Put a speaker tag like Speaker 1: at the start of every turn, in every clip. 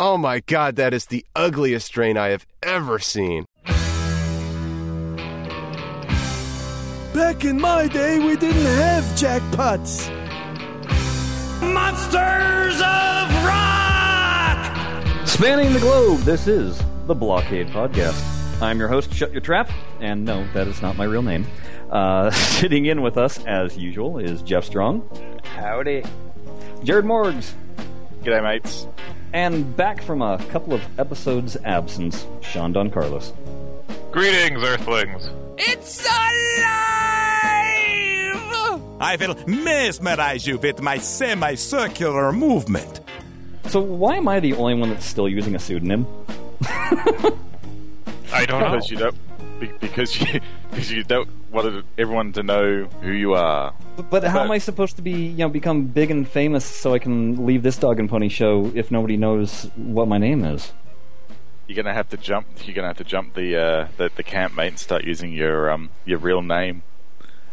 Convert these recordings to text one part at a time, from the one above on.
Speaker 1: Oh my god, that is the ugliest drain I have ever seen.
Speaker 2: Back in my day, we didn't have jackpots.
Speaker 3: Monsters of Rock!
Speaker 4: Spanning the globe, this is the Blockade Podcast. I'm your host, Shut Your Trap, and no, that is not my real name. Uh, sitting in with us, as usual, is Jeff Strong.
Speaker 5: Howdy.
Speaker 4: Jared Morgs.
Speaker 6: G'day, mates.
Speaker 4: And back from a couple of episodes' absence, Sean Don Carlos.
Speaker 7: Greetings, Earthlings.
Speaker 3: It's alive!
Speaker 2: I will mesmerize you with my semicircular movement.
Speaker 4: So, why am I the only one that's still using a pseudonym?
Speaker 7: I don't know.
Speaker 6: Because you don't, be- because you, because you don't want everyone to know who you are.
Speaker 4: But, but how
Speaker 6: But-
Speaker 4: am I supposed to be, you know, become big and famous so I can leave this dog and pony show if nobody knows what my name is?
Speaker 6: You're gonna have to jump. You're gonna have to jump the uh, the, the camp mate and start using your um your real name.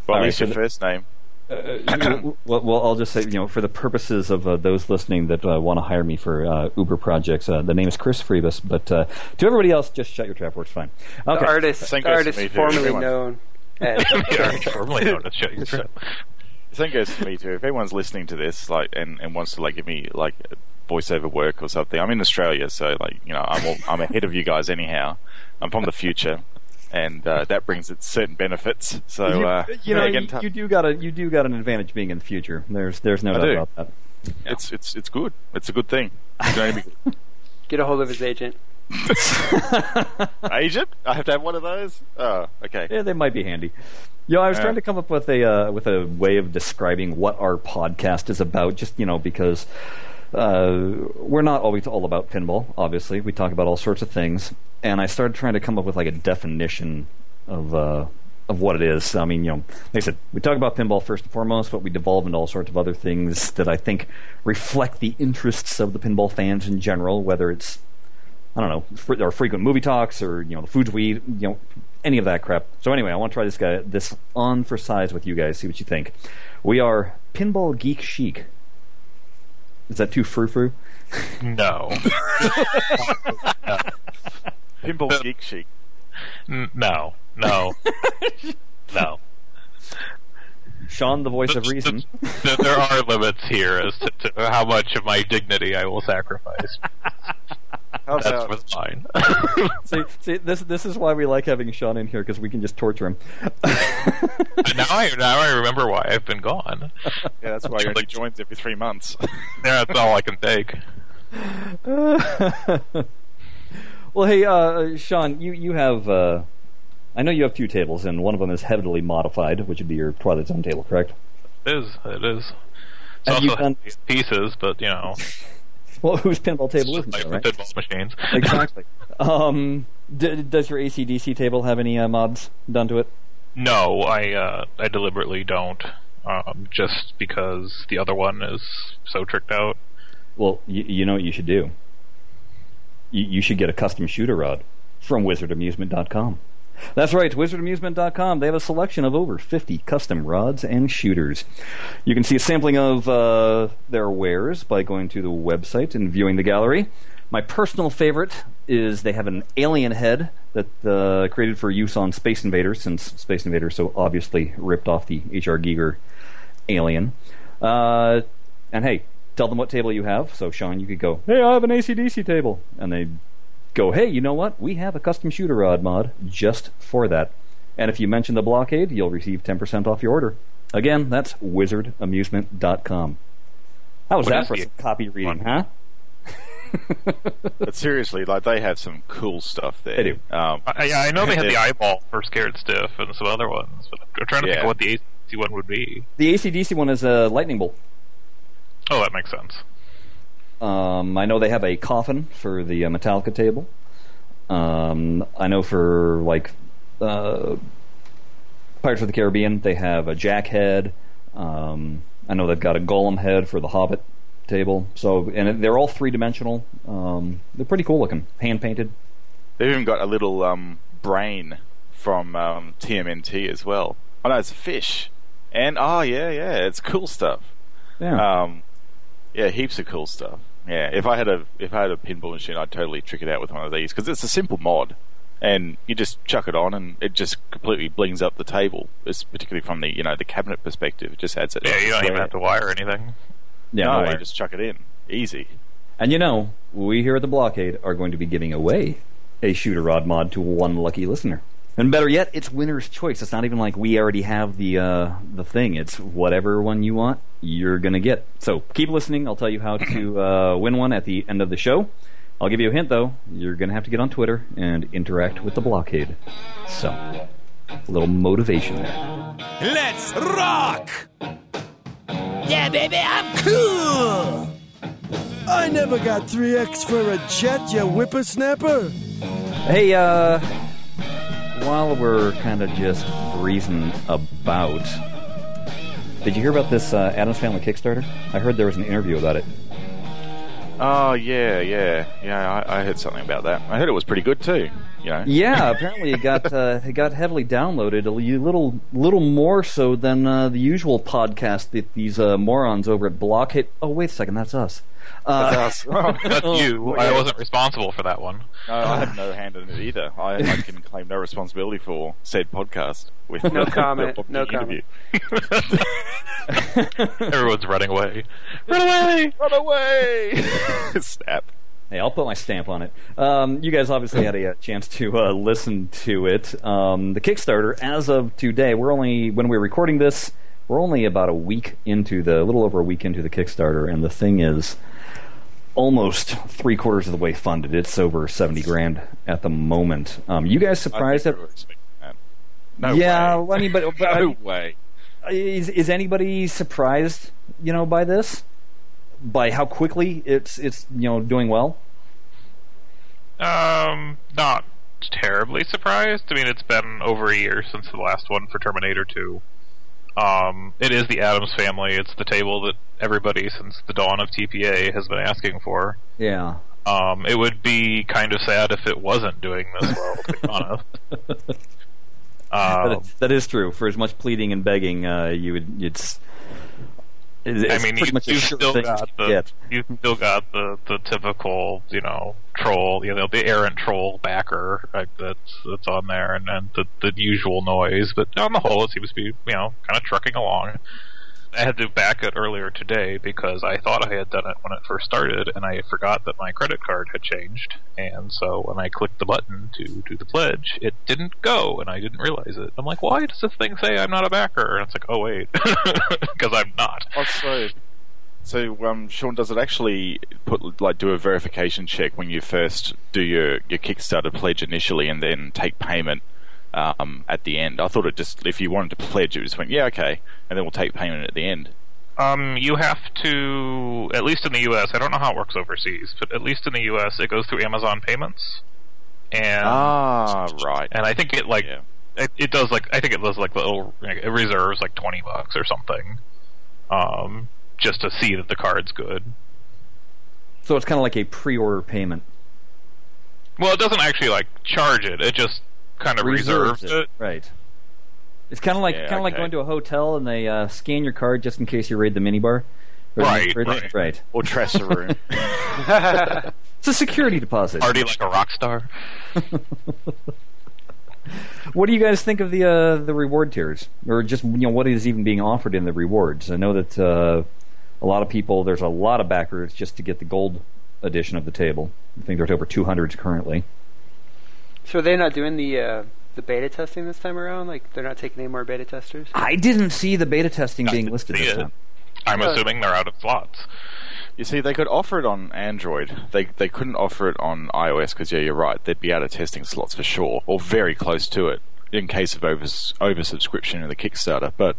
Speaker 6: Well, at least
Speaker 4: so
Speaker 6: your
Speaker 4: the-
Speaker 6: first name.
Speaker 4: Well, well, I'll just say, you know, for the purposes of uh, those listening that uh, want to hire me for uh, Uber projects, uh, the name is Chris Freebus. But uh, to everybody else, just shut your trap. Works fine. Okay.
Speaker 5: The artist,
Speaker 6: Same
Speaker 5: the
Speaker 6: goes to
Speaker 5: artist
Speaker 6: me, too.
Speaker 5: formerly
Speaker 6: Everyone.
Speaker 5: known as
Speaker 7: yeah, formally known as Shut Your Trap.
Speaker 6: The same goes to me too. If anyone's listening to this, like, and, and wants to like give me like voiceover work or something, I'm in Australia, so like, you know, I'm all, I'm ahead of you guys anyhow. I'm from the future, and uh, that brings its certain benefits. So,
Speaker 4: you,
Speaker 6: uh,
Speaker 4: you know,
Speaker 6: yeah,
Speaker 4: you,
Speaker 6: touch.
Speaker 4: you do got a you do got an advantage being in the future. There's there's no
Speaker 6: I
Speaker 4: doubt
Speaker 6: do.
Speaker 4: about that.
Speaker 6: it's it's it's good. It's a good thing. It's going to be good.
Speaker 5: get a hold of his agent.
Speaker 6: Agent? I have to have one of those. Oh, okay.
Speaker 4: Yeah, they might be handy. You know, I was
Speaker 6: Yeah.
Speaker 4: trying to come up with a uh, with a way of describing what our podcast is about. Just you know, because uh, we're not always all about pinball. Obviously, we talk about all sorts of things, and I started trying to come up with like a definition of uh, of what it is. I mean, you know, like I said, we talk about pinball first and foremost, but we devolve into all sorts of other things that I think reflect the interests of the pinball fans in general. Whether it's I don't know, fr- or frequent movie talks, or you know, the foods we eat, you know, any of that crap. So anyway, I want to try this guy this on for size with you guys. See what you think. We are Pinball Geek Chic. Is that too frou frou?
Speaker 7: No.
Speaker 6: Pinball Geek Chic.
Speaker 7: Mm, no. No. no.
Speaker 4: Sean, the voice of reason.
Speaker 7: Th- there are limits here as to, to how much of my dignity I will sacrifice.
Speaker 6: How
Speaker 7: That's
Speaker 6: about
Speaker 7: what's mine.
Speaker 4: see, see, this this is why we like having Sean in here because we can just torture him.
Speaker 7: now I now I remember why I've been gone.
Speaker 6: yeah? That's why he only
Speaker 7: Like-
Speaker 6: joins every three months.
Speaker 7: Yeah, that's all I can take.
Speaker 4: well, hey, uh, Sean, you you have. Uh, I know you have two tables, and one of them is heavily modified, which would be your Twilight Zone table, correct?
Speaker 7: It is. It is. It's
Speaker 4: Have you
Speaker 7: also
Speaker 4: done-
Speaker 7: pieces, but you know,
Speaker 4: Well, whose pinball table isn't there, right?
Speaker 7: pinball machines.
Speaker 4: Exactly. um, d- does your ACDC table have any uh, mods done to it?
Speaker 7: No, I uh, I deliberately don't. Um, just because the other one is so tricked out.
Speaker 4: Well, you, you know what you should do. You, you should get a custom shooter rod from WizardAmusement.com. That's right, WizardAmusement.com. They have a selection of over 50 custom rods and shooters. You can see a sampling of uh, their wares by going to the website and viewing the gallery. My personal favorite is they have an alien head that uh, created for use on Space Invaders, since Space Invaders so obviously ripped off the H.R. Giger alien. Uh, and hey, tell them what table you have. So, Sean, you could go, hey, I have an ACDC table. And they go, hey, you know what? We have a custom shooter rod mod just for that. And if you mention the blockade, you'll receive 10% off your order. Again, that's wizardamusement.com. How was
Speaker 7: What
Speaker 4: that
Speaker 7: is
Speaker 4: for
Speaker 7: the-
Speaker 4: some copy reading, huh?
Speaker 6: but seriously, like they have some cool stuff there.
Speaker 4: They do.
Speaker 6: Um,
Speaker 7: I, I know they had the eyeball for Scared Stiff and some other ones, but I'm trying to think of what the AC one would be.
Speaker 4: The ACDC one is a lightning bolt.
Speaker 7: Oh, that makes sense.
Speaker 4: Um, I know they have a coffin for the uh, Metallica table. Um, I know for like uh, Pirates of the Caribbean, they have a Jack head. Um, I know they've got a Gollum head for the Hobbit table. So, and they're all three dimensional. Um, they're pretty cool looking, hand painted.
Speaker 6: they've even got a little um, brain from um, TMNT as well. Oh no, it's a fish. And oh yeah, yeah, it's cool stuff.
Speaker 4: Yeah.
Speaker 6: Um, yeah, heaps of cool stuff. Yeah, if I had a if I had a pinball machine, I'd totally trick it out with one of these because it's a simple mod, and you just chuck it on, and it just completely blings up the table. It's particularly from the you know the cabinet perspective. It just adds it.
Speaker 7: Yeah, you don't even have to wire anything.
Speaker 4: Yeah,
Speaker 6: no,
Speaker 4: no
Speaker 6: you just chuck it in. Easy.
Speaker 4: And you know, we here at the Blockade are going to be giving away a shooter rod mod to one lucky listener. And better yet, it's winner's choice. It's not even like we already have the uh, the thing. It's whatever one you want, you're gonna get. So keep listening. I'll tell you how to uh, win one at the end of the show. I'll give you a hint though. You're gonna have to get on Twitter and interact with the Blockade. So, a little motivation there.
Speaker 2: Let's rock!
Speaker 3: Yeah, baby, I'm cool.
Speaker 2: I never got 3x for a jet, you whippersnapper.
Speaker 4: Hey, uh, while we're kind of just breezing about, did you hear about this uh, Addams Family Kickstarter? I heard there was an interview about it.
Speaker 6: Oh yeah, yeah, yeah. I, I heard something about that. I heard it was pretty good too. You know.
Speaker 4: Yeah, apparently it got uh, it got heavily downloaded, a little little more so than uh, the usual podcast that these uh, morons over at Blockhead. Oh, wait a second, that's us. Uh,
Speaker 6: That's us. Oh,
Speaker 7: That's you. I wasn't responsible for that one.
Speaker 6: No, I have no hand in it either. I, I can claim no responsibility for said podcast. With
Speaker 5: No
Speaker 6: the-
Speaker 5: comment,
Speaker 6: the
Speaker 5: no
Speaker 6: interview.
Speaker 7: Everyone's running away. Run away!
Speaker 6: Run away! Snap.
Speaker 4: Hey, I'll put my stamp on it. Um, you guys obviously had a, uh chance to uh, listen to it. Um, the Kickstarter, as of today, we're only when we're recording this, we're only about a week into the, a little over a week into the Kickstarter, and the thing is almost three quarters of the way funded. It's over seventy grand at the moment. Um, you guys surprised at?
Speaker 6: we were that. No
Speaker 4: yeah,
Speaker 6: way.
Speaker 4: I mean, but, but
Speaker 6: no way.
Speaker 4: is is anybody surprised? You know, by this, by how quickly it's it's you know doing well.
Speaker 7: Um, not terribly surprised. I mean, it's been over a year since the last one for Terminator 2. Um, it is the Addams family. It's the table that everybody since the dawn of TPA has been asking for.
Speaker 4: Yeah.
Speaker 7: Um, it would be kind of sad if it wasn't doing this well, to be honest. Um,
Speaker 4: is- that is true. For as much pleading and begging, uh, you would it's.
Speaker 7: I mean, you,
Speaker 4: much sure
Speaker 7: still got the
Speaker 4: get.
Speaker 7: you've still got the the typical you know troll you know the errant troll backer like that's that's on there and, and the the usual noise, but on the whole, it seems to be you know kind of trucking along. I had to back it earlier today because I thought I had done it when it first started, and I forgot that my credit card had changed. And so when I clicked the button to do the pledge, it didn't go, and I didn't realize it. I'm like, why does this thing say I'm not a backer? And it's like, oh wait, because I'm not.
Speaker 6: Oh, so, so um, Sean, does it actually put like do a verification check when you first do your your Kickstarter pledge initially, and then take payment um, at the end? I thought it just if you wanted to pledge, it just went yeah okay, and then we'll take payment at the end.
Speaker 7: Um, you have to, at least in the U.S. I don't know how it works overseas, but at least in the U.S. it goes through Amazon Payments, and
Speaker 6: Ah, right.
Speaker 7: and I think it like
Speaker 6: Yeah.
Speaker 7: it, it does like I think it does like little like, it reserves like twenty bucks or something, um, just to see that the card's good.
Speaker 4: So it's kind of like a pre-order payment.
Speaker 7: Well, it doesn't actually like charge it; it just kind of reserves it.
Speaker 4: Right. It's kind of like
Speaker 6: Yeah,
Speaker 4: kind of like going to a hotel and they uh, scan your card just in case you raid the minibar. Or the-
Speaker 7: Right,
Speaker 4: the-
Speaker 7: right.
Speaker 4: right.
Speaker 6: Or trash the room.
Speaker 4: It's a security deposit.
Speaker 7: Party like a rock star.
Speaker 4: What do you guys think of the uh, the reward tiers, or just you know what is even being offered in the rewards? I know that uh, a lot of people, there's a lot of backers just to get the gold edition of the table. I think there's over 200 currently.
Speaker 5: So they're not doing the uh, the beta testing this time around. Like they're not taking any more beta testers.
Speaker 4: I didn't see the beta testing
Speaker 7: I
Speaker 4: being listed this
Speaker 7: it.
Speaker 4: time.
Speaker 7: I'm
Speaker 5: Uh,
Speaker 7: assuming they're out of slots.
Speaker 6: You see, they could offer it on Android. They they couldn't offer it on iOS because yeah, you're right. They'd be out of testing slots for sure, or very close to it in case of over oversubscription in the Kickstarter. But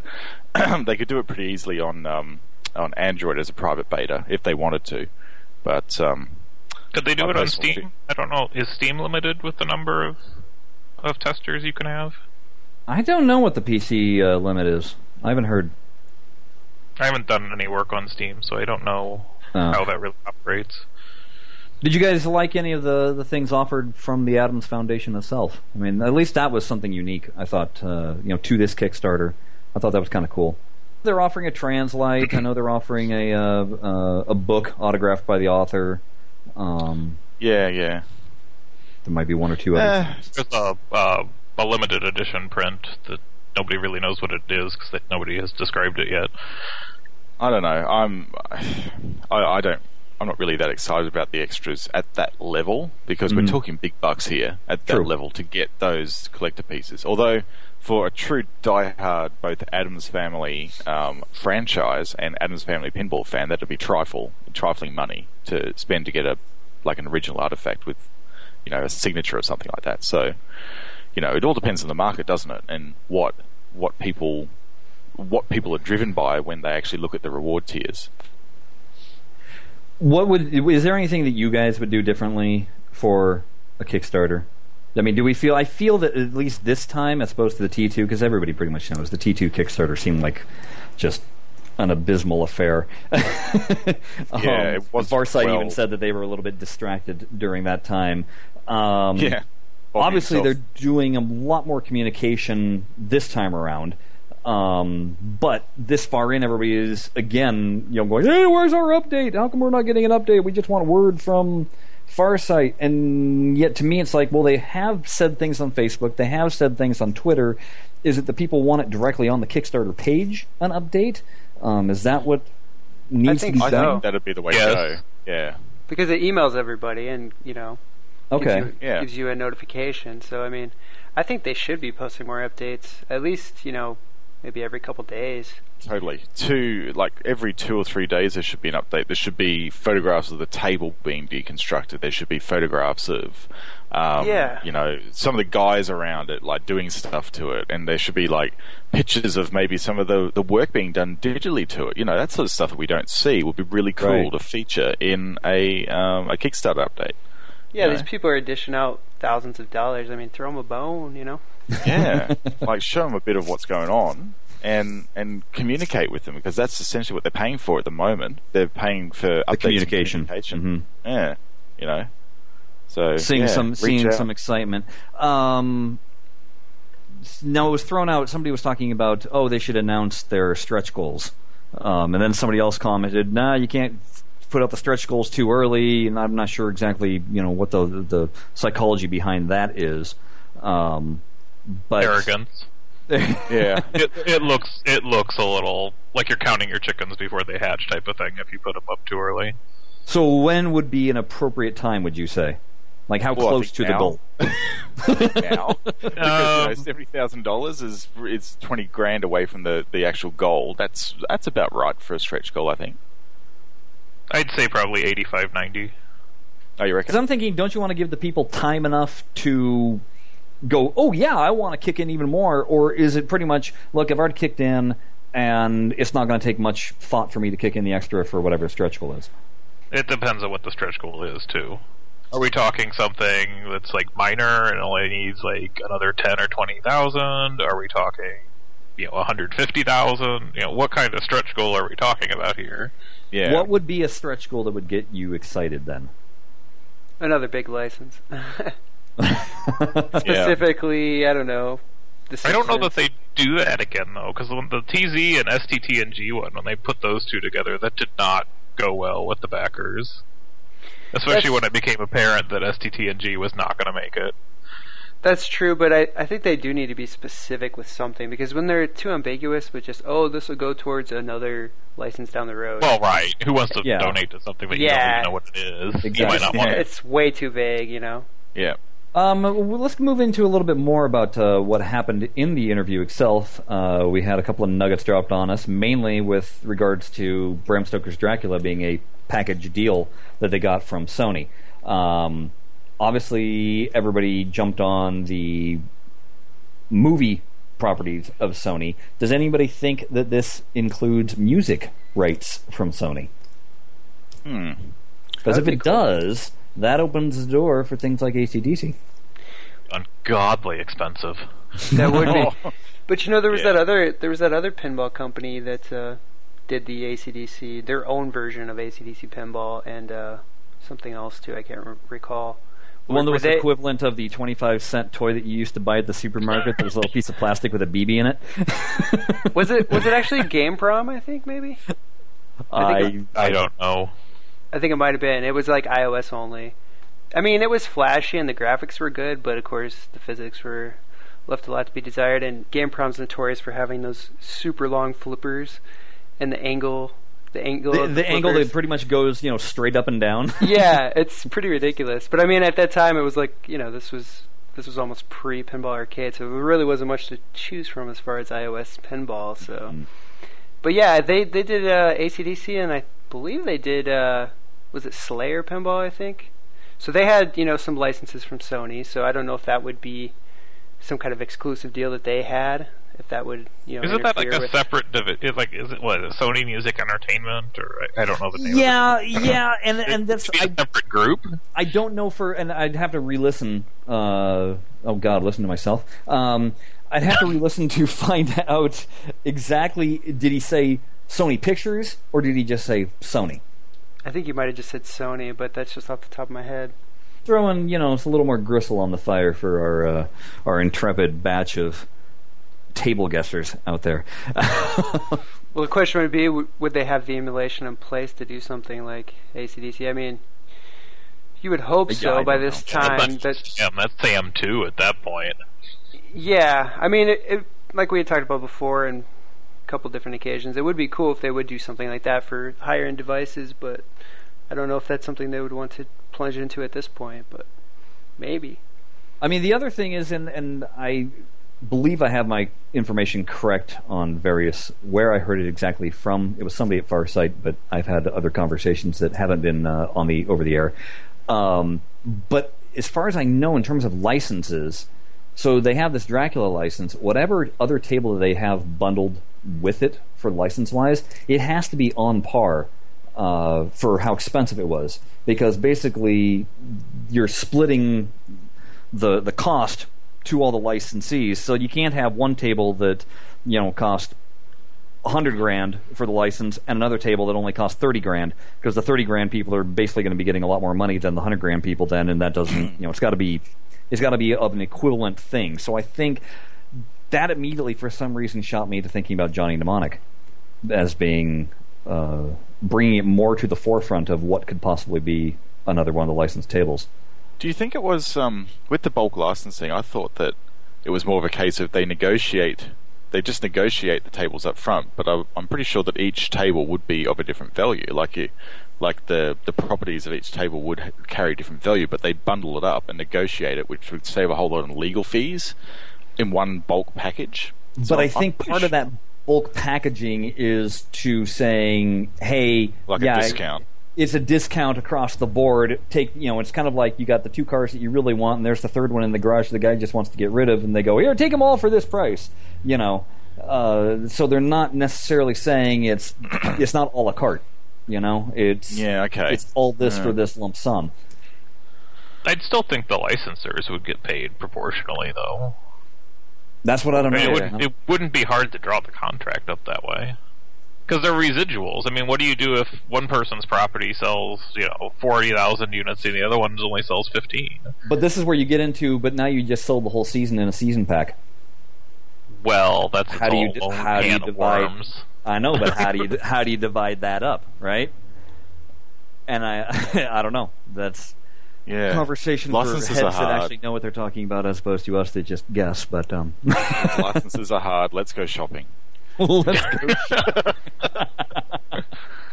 Speaker 6: they could do it pretty easily on um, on Android as a private beta if they wanted to. But um,
Speaker 7: Could they do
Speaker 6: My
Speaker 7: it on
Speaker 6: personal
Speaker 7: Steam?
Speaker 6: view.
Speaker 7: I don't know. Is Steam limited with the number of of testers you can have?
Speaker 4: I don't know what the PC uh, limit is. I haven't heard.
Speaker 7: I haven't done any work on Steam, so I don't know
Speaker 4: Uh,
Speaker 7: how that really operates.
Speaker 4: Did you guys like any of the, the things offered from the Addams Foundation itself? I mean, at least that was something unique. I thought, uh, you know, to this Kickstarter, I thought that was kind of cool. they're offering a translite. I know they're offering a uh, uh, a book autographed by the author. Um,
Speaker 6: Yeah, yeah.
Speaker 4: there might be one or two other.
Speaker 6: Eh,
Speaker 7: There's a uh, a limited edition print that nobody really knows what it is because nobody has described it yet.
Speaker 6: I don't know. I'm. I, I don't. I'm not really that excited about the extras at that level because we're
Speaker 4: Mm.
Speaker 6: talking big bucks here at that
Speaker 4: True.
Speaker 6: level to get those collector pieces. Although for a true diehard, both Addams Family um, franchise and Addams Family pinball fan, that'd be trifle, trifling money to spend to get a like an original artifact with, you know, a signature or something like that. So, you know, it all depends on the market, doesn't it? And what what people what people are driven by when they actually look at the reward tiers.
Speaker 4: What would is there anything that you guys would do differently for a Kickstarter? I mean, do we feel? I feel that at least this time, as opposed to the T two, because everybody pretty much knows the T two Kickstarter seemed like just an abysmal affair.
Speaker 6: Yeah, it was
Speaker 4: Farsight
Speaker 6: well-
Speaker 4: even said that they were a little bit distracted during that time. Um,
Speaker 6: Yeah.
Speaker 4: Obviously they're doing a lot more communication this time around. Um, but this far in, everybody is again, you know, going, "Hey, where's our update? How come we're not getting an update? We just want a word from Farsight." And yet, to me, it's like, well, they have said things on Facebook, they have said things on Twitter. Is it the people want it directly on the Kickstarter page, an update? Um, is that what needs
Speaker 5: think
Speaker 4: to be
Speaker 6: I
Speaker 4: done?
Speaker 6: think that'd be the way
Speaker 7: Yes.
Speaker 6: to go. Yeah.
Speaker 5: because it emails everybody and you know
Speaker 4: Okay.
Speaker 5: gives you,
Speaker 6: Yeah.
Speaker 5: gives you a notification. So I mean, I think they should be posting more updates. At least you know maybe every couple days.
Speaker 6: Totally. Two, like every two or three days, there should be an update. There should be photographs of the table being deconstructed. There should be photographs of, um,
Speaker 5: Yeah.
Speaker 6: you know, some of the guys around it, like doing stuff to it. And there should be like pictures of maybe some of the, the work being done digitally to it. You know, that sort of stuff that we don't see would be really cool
Speaker 4: Right.
Speaker 6: to feature in a um, a Kickstarter update.
Speaker 5: Yeah,
Speaker 6: Yeah.
Speaker 5: these people are dishing out thousands of dollars. I mean, throw them a bone, you know.
Speaker 6: Yeah, like show them a bit of what's going on and and communicate with them because that's essentially what they're paying for at the moment. They're paying for and
Speaker 4: communication.
Speaker 6: communication.
Speaker 4: Mhm.
Speaker 6: Yeah, you know. So
Speaker 4: seeing
Speaker 6: yeah,
Speaker 4: some seeing
Speaker 6: out.
Speaker 4: some excitement. Um, s- no, it was thrown out. Somebody was talking about oh they should announce their stretch goals, um, and then somebody else commented, nah, you can't put out the stretch goals too early. And I'm not sure exactly you know what the the psychology behind that is. Um, but
Speaker 7: Arrogance.
Speaker 6: Yeah,
Speaker 7: It, it looks it looks a little like you're counting your chickens before they hatch type of thing if you put them up too early.
Speaker 4: so when would be an appropriate time? Would you say? Like how
Speaker 6: Well,
Speaker 4: close to
Speaker 6: think
Speaker 4: the goal?
Speaker 6: now because you know, seventy thousand dollars is it's twenty grand away from the, the actual goal. That's that's about right for a stretch goal, I think.
Speaker 7: I'd say probably 85, 90.
Speaker 6: Oh, you reckon?
Speaker 4: Because I'm thinking, don't you want to give the people time enough to go, oh, yeah, I want to kick in even more? Or is it pretty much, look, I've already kicked in, and it's not going to take much thought for me to kick in the extra for whatever stretch goal is?
Speaker 7: It depends on what the stretch goal is too. Are we talking something that's like minor and only needs like another ten or twenty thousand? Are we talking, you know, one hundred fifty thousand? You know, what kind of stretch goal are we talking about here?
Speaker 6: yeah.
Speaker 4: What would be a stretch goal that would get you excited then?
Speaker 5: Another big license.
Speaker 6: yeah.
Speaker 5: Specifically, I don't know. The
Speaker 7: I don't know that they do that again though, because when the TZ and STT and G one, when they put those two together, that did not go well with the backers. Especially
Speaker 5: That's-
Speaker 7: when it became apparent that STT and G was not going to make it.
Speaker 5: That's true, but I, I think they do need to be specific with something because when they're too ambiguous with just oh this will go towards another license down the road.
Speaker 7: Well, right. Who wants to
Speaker 4: Yeah.
Speaker 7: donate to something that you don't even know what it is? You
Speaker 4: Exactly.
Speaker 7: might not want it.
Speaker 5: it's way too vague, you know.
Speaker 6: yeah.
Speaker 4: Um, well, let's move into a little bit more about uh, what happened in the interview itself. Uh, we had a couple of nuggets dropped on us, mainly with regards to Bram Stoker's Dracula being a package deal that they got from Sony. Um, obviously, everybody jumped on the movie properties of Sony. Does anybody think that this includes music rights from Sony?
Speaker 6: Hmm.
Speaker 4: Because if it
Speaker 5: cool.
Speaker 4: does, that opens the door for things like ACDC.
Speaker 7: Ungodly expensive.
Speaker 5: That would be. But you know, there was
Speaker 6: Yeah.
Speaker 5: that other there was that other pinball company that uh, did the ACDC, their own version of ACDC pinball, and uh, something else too. I can't re- recall.
Speaker 4: The one that was
Speaker 5: they-
Speaker 4: equivalent of the 25 cent toy that you used to buy at the supermarket that was a little piece of plastic with a BB in it.
Speaker 5: Was it was it actually Gameprom? I think maybe. I think
Speaker 4: I,
Speaker 7: I don't know.
Speaker 5: I think it might have been. It was like iOS only. I mean, it was flashy and the graphics were good, but of course the physics were left a lot to be desired. And Gameprom's notorious for having those super long flippers and the angle, the angle,
Speaker 4: the,
Speaker 5: of
Speaker 4: the angle that pretty much goes, you know, straight up and down.
Speaker 5: yeah, it's pretty ridiculous. But I mean, at that time, it was like you know, this was this was almost pre pinball arcade, so there really wasn't much to choose from as far as iOS pinball. So,
Speaker 4: Mhm.
Speaker 5: but yeah, they they did uh, ACDC, and I believe they did uh, was it Slayer pinball? I think. So they had you know some licenses from Sony. So I don't know if that would be some kind of exclusive deal that they had. If that would you know
Speaker 7: Isn't that like a separate division? like is it what is it Sony Music Entertainment or I, I don't know the name.
Speaker 4: yeah,
Speaker 7: of
Speaker 4: yeah, and and that's
Speaker 7: It's a
Speaker 4: I,
Speaker 7: separate group.
Speaker 4: I don't know for, and I'd have to re-listen. Uh, oh God, listen to myself. Um, I'd have to re-listen to find out exactly. Did he say Sony Pictures or did he just say Sony?
Speaker 5: I think you might have just said Sony, but that's just off the top of my head.
Speaker 4: Throwing, you know, it's a little more gristle on the fire for our uh, our intrepid batch of table guessers out there.
Speaker 5: Well, the question would be: Would they have the emulation in place to do something like ACDC? I mean, you would hope
Speaker 4: Yeah,
Speaker 5: so
Speaker 4: I
Speaker 5: by this
Speaker 4: know.
Speaker 5: time.
Speaker 7: that's,
Speaker 5: That
Speaker 7: Sam, that's Sam two at that point.
Speaker 5: yeah, I mean, it, it, like we had talked about before, and a couple different occasions, it would be cool if they would do something like that for higher end devices. But I don't know if that's something they would want to plunge into at this point. But maybe.
Speaker 4: I mean, the other thing is, and and I believe I have my information correct on various where I heard it exactly from. It was somebody at Farsight, but I've had other conversations that haven't been uh, on the over the air. Um, but as far as I know, in terms of licenses, so they have this Dracula license. Whatever other table that they have bundled with it for license wise, it has to be on par uh, for how expensive it was. Because basically, you're splitting the the cost to all the licensees. So you can't have one table that you know cost hundred grand for the license and another table that only costs thirty grand because the thirty grand people are basically going to be getting a lot more money than the hundred grand people then, and that doesn't you know it's got to be it's got to be of an equivalent thing. So I think that immediately, for some reason, shot me to thinking about Johnny Mnemonic as being uh, bringing it more to the forefront of what could possibly be another one of the licensed tables.
Speaker 6: Do you think it was um, with the bulk licensing? I thought that it was more of a case of they negotiate, they just negotiate the tables up front. But I, I'm pretty sure that each table would be of a different value. Like you, like the the properties of each table would carry different value, but they bundle it up and negotiate it, which would save a whole lot on legal fees in one bulk package.
Speaker 4: But
Speaker 6: So
Speaker 4: I
Speaker 6: I'm
Speaker 4: think
Speaker 6: pretty
Speaker 4: part of that bulk packaging is to saying, "Hey,
Speaker 6: like
Speaker 4: yeah,
Speaker 6: a discount.
Speaker 4: It's a discount across the board. Take you know, it's kind of like you got the two cars that you really want, and there's the third one in the garage the guy just wants to get rid of, and they go, "Here, take them all for this price." You know, uh, so they're not necessarily saying it's it's not all a la carte. You know, it's
Speaker 6: Yeah, okay.
Speaker 4: it's all this
Speaker 6: Yeah.
Speaker 4: for this lump sum.
Speaker 7: I'd still think the licensors would get paid proportionally, though.
Speaker 4: That's what I don't
Speaker 7: I mean,
Speaker 4: know.
Speaker 7: it, wouldn't, it wouldn't be hard to draw the contract up that way. Because they're residuals. I mean, what do you do if one person's property sells, you know, 40,000 units and the other one only sells 15?
Speaker 4: But this is where you get into. But now you just sold the whole season in a season pack.
Speaker 7: Well, that's
Speaker 4: How do you how do you divide? I know, but how do you how do you divide that up, right? And I I don't know. That's
Speaker 6: Yeah.
Speaker 4: conversation
Speaker 6: Licenses
Speaker 4: for heads that actually know what they're talking about, as opposed to us that just guess. But um,
Speaker 6: Licenses are hard. Let's go shopping.
Speaker 4: let's go.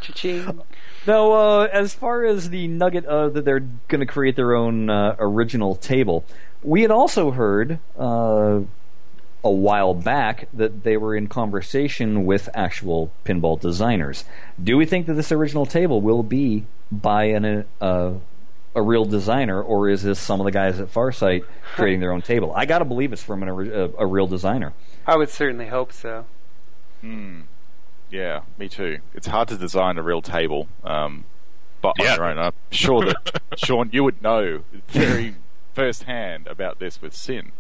Speaker 5: Cha-ching.
Speaker 4: No, uh, as far as the nugget uh, that they're going to create their own uh, original table, we had also heard uh, a while back that they were in conversation with actual pinball designers. Do we think that this original table will be by an, uh, a real designer, or is this some of the guys at Farsight creating their own table? I got to believe it's from an, a, a real designer.
Speaker 5: I would certainly hope so.
Speaker 6: Hmm. Yeah, me too. It's hard to design a real table, um, but
Speaker 7: Yeah.
Speaker 6: on your own. I'm sure that Sean, you would know very firsthand about this with Sin.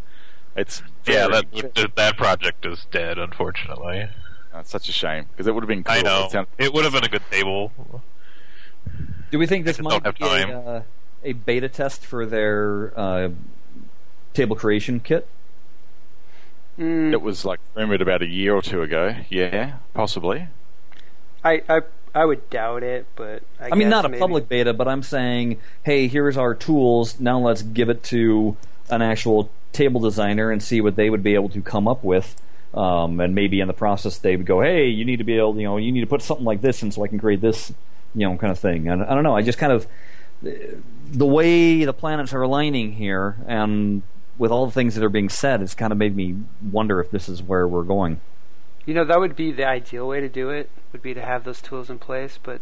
Speaker 6: It's
Speaker 7: Yeah, that that project is dead, unfortunately.
Speaker 6: it's such a shame because it would have been. Cool.
Speaker 7: I know.
Speaker 6: It sounds-
Speaker 7: It would have been a good table.
Speaker 4: Do we think this might
Speaker 7: don't
Speaker 4: be a,
Speaker 7: time.
Speaker 4: uh, a beta test for their uh, table creation kit?
Speaker 5: Mm,
Speaker 6: It was like rumored about a year or two ago. Yeah, possibly.
Speaker 5: I, I I would doubt it, but I,
Speaker 4: I mean,
Speaker 5: guess
Speaker 4: not a public beta, but I'm saying, hey, here's our tools. Now let's give it to an actual table designer and see what they would be able to come up with. Um, and maybe in the process they would go, hey, you need to be able, you know, you need to put something like this in so I can create this, you know, kind of thing. And I don't know. I just kind of the way the planets are aligning here, and with all the things that are being said, it's kind of made me wonder if this is where we're going.
Speaker 5: You know, that would be the ideal way to do it. Would be to have those tools in place, but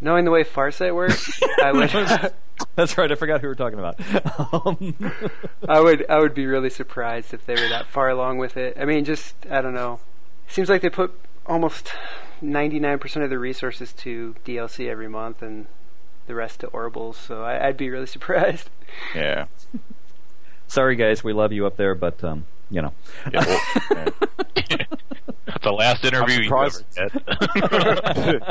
Speaker 5: knowing the way Farsight works, I would
Speaker 4: That's right. I forgot who we are talking about. Um,
Speaker 5: I would I would be really surprised if they were that far along with it. I mean, just I don't know. Seems like they put almost 99% of the resources to DLC every month and the rest to Orbles, so I, I'd be really surprised.
Speaker 6: Yeah.
Speaker 4: sorry, guys, we love you up there, but um, you know.
Speaker 6: yeah, well, yeah.
Speaker 7: The last interview you ever
Speaker 6: surprised.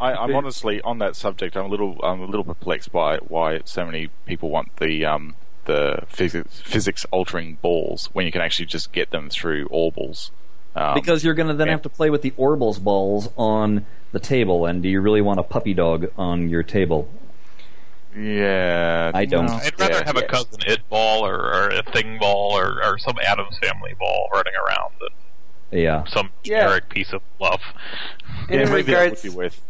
Speaker 6: I, I'm honestly on that subject. I'm a little, I'm a little perplexed by why so many people want the um, the physics, physics altering balls when you can actually just get them through Orbles. Um,
Speaker 4: Because you're going to then
Speaker 6: yeah.
Speaker 4: have to play with the Orbles balls on the table, and do you really want a puppy dog on your table?
Speaker 6: yeah,
Speaker 4: I don't.
Speaker 6: no,
Speaker 7: I'd rather
Speaker 6: yeah,
Speaker 7: have a cousin it ball or, or a thing ball or, or some Addams family ball running around than
Speaker 4: Yeah.
Speaker 7: some
Speaker 5: Yeah.
Speaker 7: generic piece of fluff.
Speaker 5: And
Speaker 6: Yeah,
Speaker 5: in
Speaker 6: maybe
Speaker 5: regards,
Speaker 6: would be worth.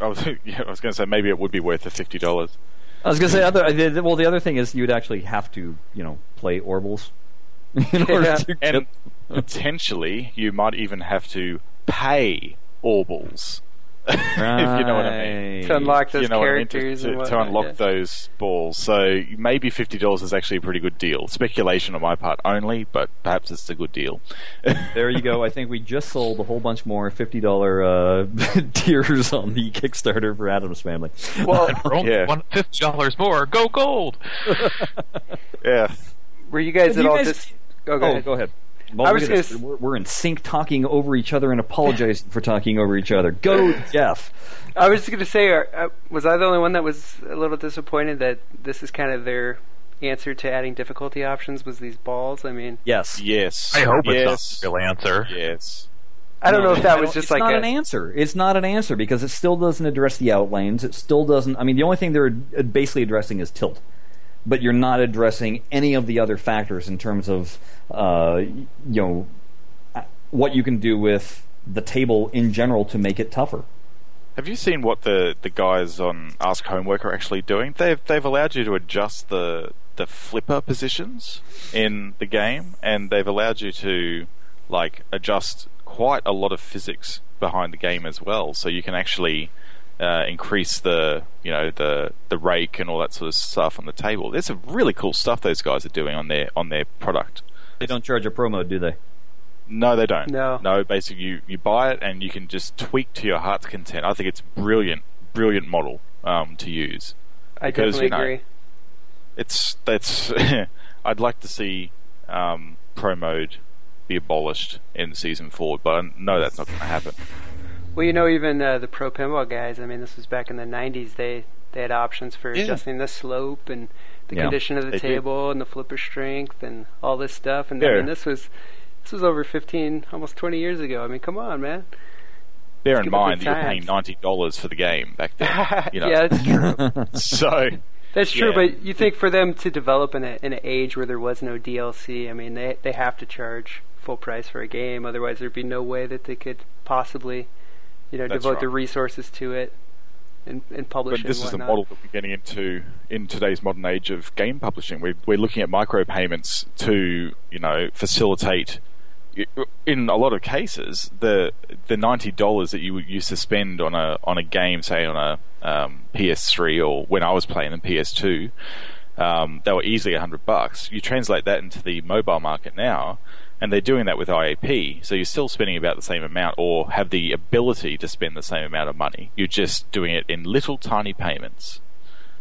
Speaker 6: I was, yeah, I was going to say maybe it would be worth the fifty dollars.
Speaker 4: I was going to say, other, well, the other thing is you'd actually have to, you know, play Orbles in order
Speaker 5: Yeah.
Speaker 4: to
Speaker 6: And
Speaker 4: get.
Speaker 6: Potentially, you might even have to pay Orbles. if you know what I mean.
Speaker 5: to unlock those
Speaker 6: you know what I mean, to-
Speaker 5: characters
Speaker 6: to,
Speaker 5: and
Speaker 6: to unlock
Speaker 5: yeah.
Speaker 6: those balls. So maybe fifty dollars is actually a pretty good deal. Speculation on my part only, but perhaps it's a good deal.
Speaker 4: There you go. I think we just sold a whole bunch more fifty dollar uh, tiers on the Kickstarter for Addams Family.
Speaker 5: Well,
Speaker 7: For only
Speaker 6: Yeah.
Speaker 7: one fifty dollars more, go gold.
Speaker 6: yeah.
Speaker 5: were you guys
Speaker 4: Have
Speaker 5: at
Speaker 4: you
Speaker 5: all
Speaker 4: guys-
Speaker 5: just? Oh, go
Speaker 4: oh,
Speaker 5: ahead.
Speaker 4: go ahead. Well,
Speaker 5: I was
Speaker 4: at
Speaker 5: gonna s-
Speaker 4: We're, we're in sync, talking over each other and apologizing for talking over each other. Go, Jeff.
Speaker 5: I was just going to say, uh, uh, was I the only one that was a little disappointed that this is kind of their answer to adding difficulty options? Was these balls? I mean,
Speaker 4: Yes.
Speaker 6: Yes.
Speaker 7: I hope
Speaker 6: yes.
Speaker 7: it's not the real answer.
Speaker 6: Yes.
Speaker 5: I don't know if that was just
Speaker 4: it's
Speaker 5: like
Speaker 4: not
Speaker 5: a,
Speaker 4: an answer. It's not an answer because it still doesn't address the outlanes. It still doesn't. I mean, the only thing they're uh, basically addressing is tilt, but you're not addressing any of the other factors in terms of uh, you know what you can do with the table in general to make it tougher.
Speaker 6: Have you seen what the, the guys on Ask Homework are actually doing? They've they've allowed you to adjust the the flipper positions in the game, and they've allowed you to like adjust quite a lot of physics behind the game as well. So you can actually uh, increase the you know the the rake and all that sort of stuff on the table. There's some really cool stuff those guys are doing on their on their product.
Speaker 4: They don't charge a promo, do they?
Speaker 6: No, they don't.
Speaker 5: No.
Speaker 6: no. Basically, you, you buy it and you can just tweak to your heart's content. I think it's brilliant, brilliant model um, to use.
Speaker 5: I
Speaker 6: because,
Speaker 5: definitely
Speaker 6: you know,
Speaker 5: agree.
Speaker 6: It's that's. I'd like to see um, pro mode be abolished in season four, but I know that's not going to happen.
Speaker 5: Well, you know, even uh, the pro pinball guys. I mean, this was back in the '90s. They they had options for
Speaker 6: Yeah.
Speaker 5: adjusting the slope and the
Speaker 4: Yeah,
Speaker 5: condition of the table and the flipper strength and all this stuff. And I mean, this was this was over 15, almost 20 years ago. I mean, come on, man.
Speaker 6: Bear in
Speaker 5: give it
Speaker 6: mind that you're paying ninety dollars for the game back then. You know,
Speaker 5: yeah, that's true.
Speaker 6: so
Speaker 5: That's true,
Speaker 6: Yeah.
Speaker 5: but you think for them to develop in, a, in an age where there was no DLC, I mean, they they have to charge full price for a game. Otherwise, there'd be no way that they could possibly, you know,
Speaker 6: That's
Speaker 5: devote the resources to it and, and publish
Speaker 6: But
Speaker 5: it.
Speaker 6: this is the model that we're getting into in today's modern age of game publishing. We're, we're looking at micropayments to, you know, facilitate. In a lot of cases, the the ninety dollars that you used to spend on a on a game, say on a um, PS3 or when I was playing in PS2, um, they were easily hundred bucks. You translate that into the mobile market now, and they're doing that with IAP. So you're still spending about the same amount, or have the ability to spend the same amount of money. You're just doing it in little tiny payments.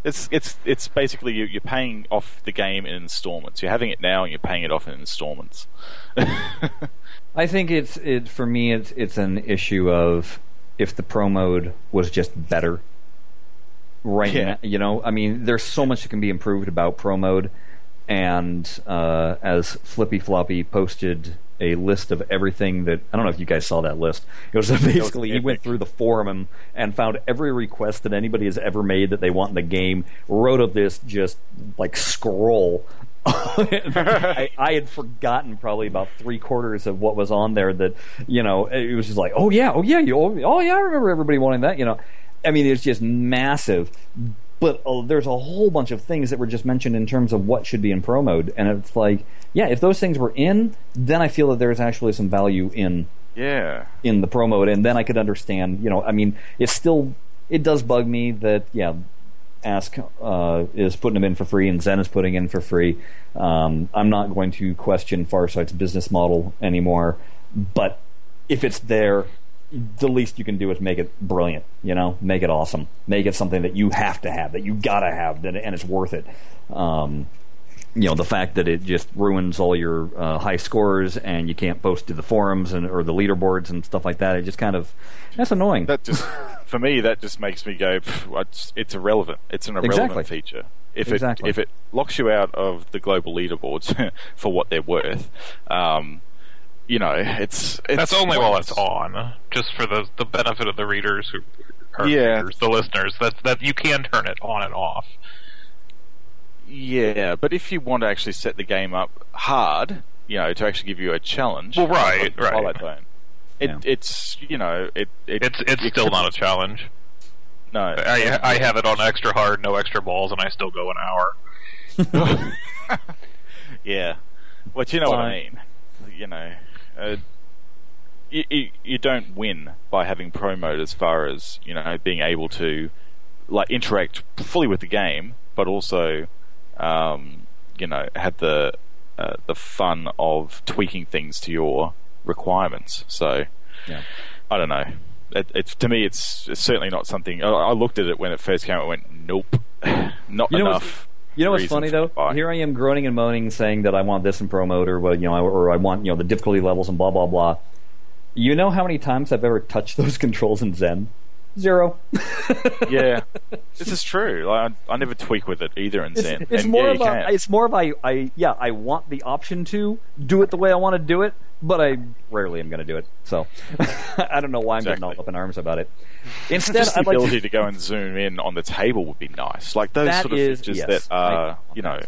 Speaker 6: It's it's it's basically you, you're paying off the game in installments. You're having it now, and you're paying it off in installments.
Speaker 4: I think it's it for me. It's it's an issue of if the pro mode was just better. right
Speaker 6: Yeah.
Speaker 4: now. You know, I mean, there's so much that can be improved about Pro Mode, and uh, as Flippy Floppy posted a list of everything that I don't know if you guys saw that list. It was basically he went through the forum and, and found every request that anybody has ever made that they want in the game. Wrote of this just like scroll. I, I had forgotten probably about three quarters of what was on there. That you know, it was just like, oh yeah, oh yeah, you, oh yeah, I remember everybody wanting that. You know, I mean, it's just massive. But uh, there's a whole bunch of things that were just mentioned in terms of what should be in pro mode, and it's like, yeah, if those things were in, then I feel that there's actually some value in
Speaker 6: Yeah.
Speaker 4: in the pro mode, and then I could understand. You know, I mean, it's still it does bug me that yeah, Ask uh, is putting them in for free, and Zen is putting in for free. Um, I'm not going to question Farsight's business model anymore, but if it's there, the least you can do is make it brilliant. You know, make it awesome, make it something that you have to have, that you gotta have, that and it's worth it. Um, you know the fact that it just ruins all your uh, high scores and you can't post to the forums and or the leaderboards and stuff like that. It just kind of that's annoying.
Speaker 6: That just, for me, that just makes me go. It's, it's irrelevant. It's an irrelevant
Speaker 4: Exactly.
Speaker 6: feature. If
Speaker 4: Exactly.
Speaker 6: it if it locks you out of the global leaderboards for what they're worth, um, you know, it's, it's
Speaker 7: That's only while it's on, just for the the benefit of the readers who are
Speaker 6: Yeah.
Speaker 7: readers, the listeners. That that you can turn it on and off.
Speaker 6: Yeah, but if you want to actually set the game up hard, you know, to actually give you a challenge,
Speaker 7: Well, right,
Speaker 6: like
Speaker 7: right.
Speaker 6: Twilight Zone, it,
Speaker 4: Yeah.
Speaker 6: it's you know, it, it
Speaker 7: It's it's
Speaker 6: it
Speaker 7: still not a challenge.
Speaker 6: No,
Speaker 7: I I have it on extra hard, no extra balls, and I still go an hour.
Speaker 6: yeah, but you know what I mean. You know, uh, you, you you don't win by having pro mode as far as you know being able to like interact fully with the game, but also um, you know have the uh, the fun of tweaking things to your requirements. So
Speaker 4: Yeah.
Speaker 6: I don't know. It, it's to me, it's, it's certainly not something. I, I looked at it when it first came out. and went, nope, not
Speaker 4: You know
Speaker 6: enough.
Speaker 4: You know what's funny though?
Speaker 6: buy.
Speaker 4: Here I am groaning and moaning, saying that I want this in pro mode, or well, you know, or I want you know the difficulty levels and blah blah blah. You know how many times I've ever touched those controls in Zen? Zero.
Speaker 6: yeah, this is true. Like, I, I never tweak with it either in
Speaker 4: It's,
Speaker 6: Zen.
Speaker 4: it's
Speaker 6: And,
Speaker 4: more
Speaker 6: yeah,
Speaker 4: of a,
Speaker 6: can.
Speaker 4: it's more of I, I yeah I want the option to do it the way I want to do it, but I rarely am going to do it. So I don't know why I'm getting all up in arms about it. Instead,
Speaker 6: just the
Speaker 4: I'd like
Speaker 6: ability
Speaker 4: to,
Speaker 6: to go and zoom in on the table would be nice. Like those
Speaker 4: That
Speaker 6: sort of
Speaker 4: is-
Speaker 6: features
Speaker 4: yes,
Speaker 6: that are, you know,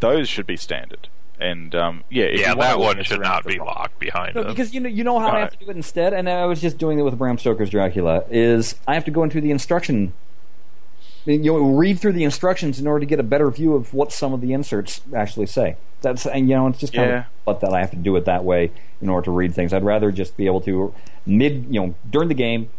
Speaker 6: those should be standard. And um, yeah, if
Speaker 7: yeah,
Speaker 6: you
Speaker 7: that one should not be locked behind
Speaker 4: No,
Speaker 7: them.
Speaker 4: because you know you know how I have
Speaker 6: Right.
Speaker 4: to do it instead, and I was just doing it with Bram Stoker's Dracula. Is I have to go into the instruction, you know, read through the instructions in order to get a better view of what some of the inserts actually say. That's and you know it's just kind
Speaker 6: Yeah.
Speaker 4: of but that I have to do it that way in order to read things. I'd rather just be able to mid you know during the game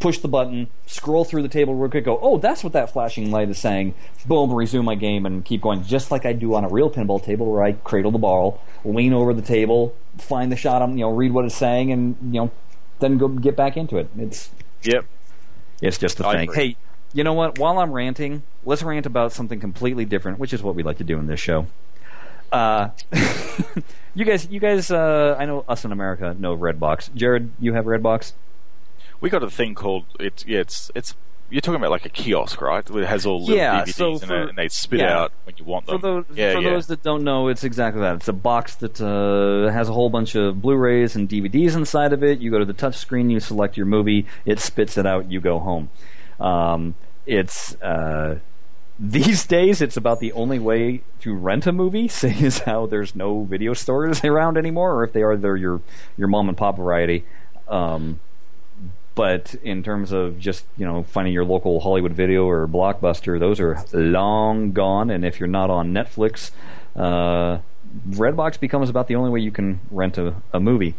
Speaker 4: push the button, scroll through the table real quick, go, oh, that's what that flashing light is saying. Boom, resume my game and keep going, just like I do on a real pinball table where I cradle the ball, lean over the table, find the shot, on, you know, read what it's saying, and you know, then go get back into it. It's
Speaker 6: Yep.
Speaker 4: it's just a
Speaker 6: I
Speaker 4: thing. Hey, you know what? While I'm ranting, let's rant about something completely different, which is what we like to do in this show. Uh, you guys, you guys, uh, I know us in America know Redbox. Jared, you have Redbox.
Speaker 6: We got a thing called it's yeah it's it's you're talking about like a kiosk, right? It has all little
Speaker 4: Yeah,
Speaker 6: DVDs
Speaker 4: so
Speaker 6: in
Speaker 4: for-
Speaker 6: it, and they spit
Speaker 4: yeah.
Speaker 6: out when you want
Speaker 4: For
Speaker 6: them.
Speaker 4: those,
Speaker 6: yeah,
Speaker 4: for
Speaker 6: yeah.
Speaker 4: those that don't know, it's exactly that. It's a box that uh, has a whole bunch of Blu-rays and DVDs inside of it. You go to the touch screen, you select your movie, it spits it out, you go home. Um, it's uh, these days it's about the only way to rent a movie, seeing as how there's no video stores around anymore, or if they are, they're your your mom and pop variety. Um, but in terms of just you know finding your local Hollywood Video or Blockbuster, those are long gone. And if you're not on Netflix, uh, Redbox becomes about the only way you can rent a, a movie.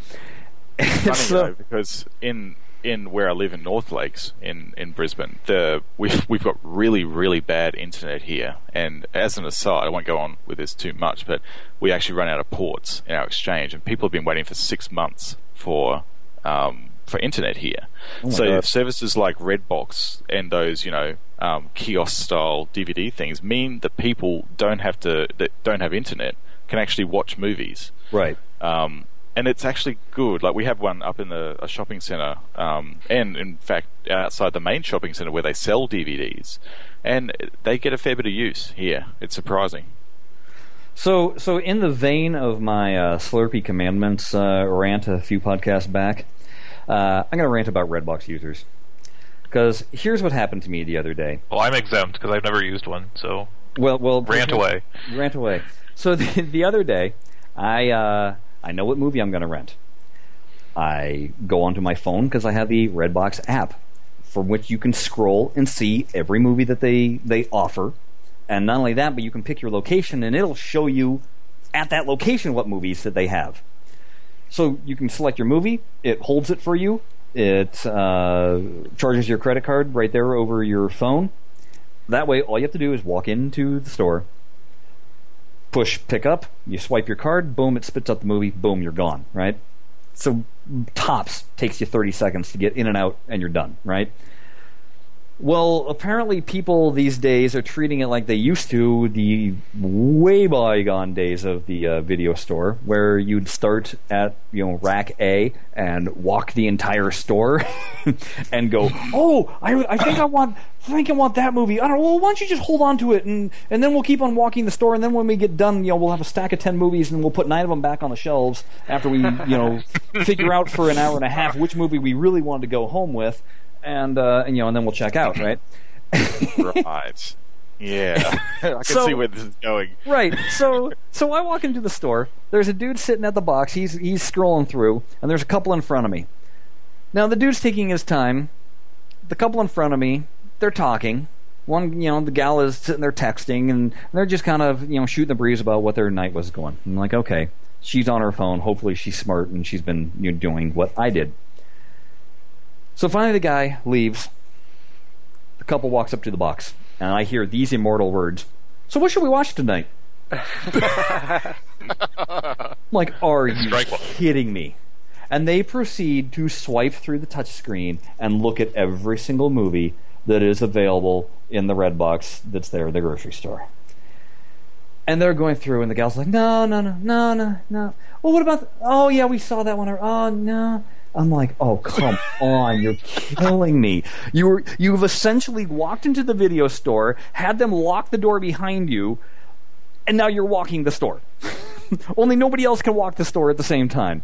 Speaker 6: funny
Speaker 4: So-
Speaker 6: though because in in where I live in North Lakes in, in Brisbane, the we've we've got really really bad internet here. And as an aside, I won't go on with this too much, but we actually run out of ports in our exchange, and people have been waiting for six months for um, for internet here.
Speaker 4: Oh
Speaker 6: so
Speaker 4: God.
Speaker 6: services like Redbox and those you know um, kiosk style DVD things mean that people don't have to that don't have internet can actually watch movies
Speaker 4: right.
Speaker 6: um, and it's actually good. Like we have one up in the a shopping center, um, and in fact outside the main shopping center where they sell DVDs, and they get a fair bit of use here. It's surprising.
Speaker 4: So, so in the vein of my uh, Slurpee Commandments uh, rant a few podcasts back, uh, I'm going to rant about Redbox users. Because here's what happened to me the other day.
Speaker 7: Well, I'm exempt because I've never used one. So
Speaker 4: Well, well,
Speaker 7: rant away.
Speaker 4: rant away. So the, the other day, I uh, I know what movie I'm going to rent. I go onto my phone because I have the Redbox app, from which you can scroll and see every movie that they they offer, and not only that, but you can pick your location and it'll show you at that location what movies that they have. So you can select your movie. It holds it for you. It uh, charges your credit card right there over your phone. That way, all you have to do is walk into the store, push pick up, you swipe your card, boom, it spits out the movie, boom, you're gone, right? So tops takes you 30 seconds to get in and out and you're done, right? Well, apparently people these days are treating it like they used to the way bygone days of the uh, video store, where you'd start at you know rack A and walk the entire store and go, oh, I, I think I want, I think I want that movie. I don't know. Well, why don't you just hold on to it and and then we'll keep on walking the store, and then when we get done, you know, we'll have a stack of ten movies and we'll put nine of them back on the shelves after we you know figure out for an hour and a half which movie we really wanted to go home with and uh, and you know, and then we'll check out, right?
Speaker 6: right. Yeah, I can
Speaker 4: So-
Speaker 6: see where this is going.
Speaker 4: right. So so I walk into the store. There's a dude sitting at the box. He's he's scrolling through, and there's a couple in front of me. Now the dude's taking his time. The couple in front of me, they're talking. One, you know, the gal is sitting there texting, and they're just kind of you know shooting the breeze about what their night was going. I'm like, okay, she's on her phone. Hopefully she's smart and she's been you know, doing what I did. So finally, the guy leaves. The couple walks up to the box, and I hear these immortal words. So what should we watch tonight? I'm like, are you kidding me? And they proceed to swipe through the touch screen and look at every single movie that is available in the red box that's there at the grocery store. And they're going through, and the gal's like, no, no, no, no, no, no. Well, what about? oh, yeah, we saw that one. Or, oh, no. I'm like, oh, come on, you're killing me. You were, you've essentially walked into the video store, had them lock the door behind you, and now you're walking the store. Only nobody else can walk the store at the same time.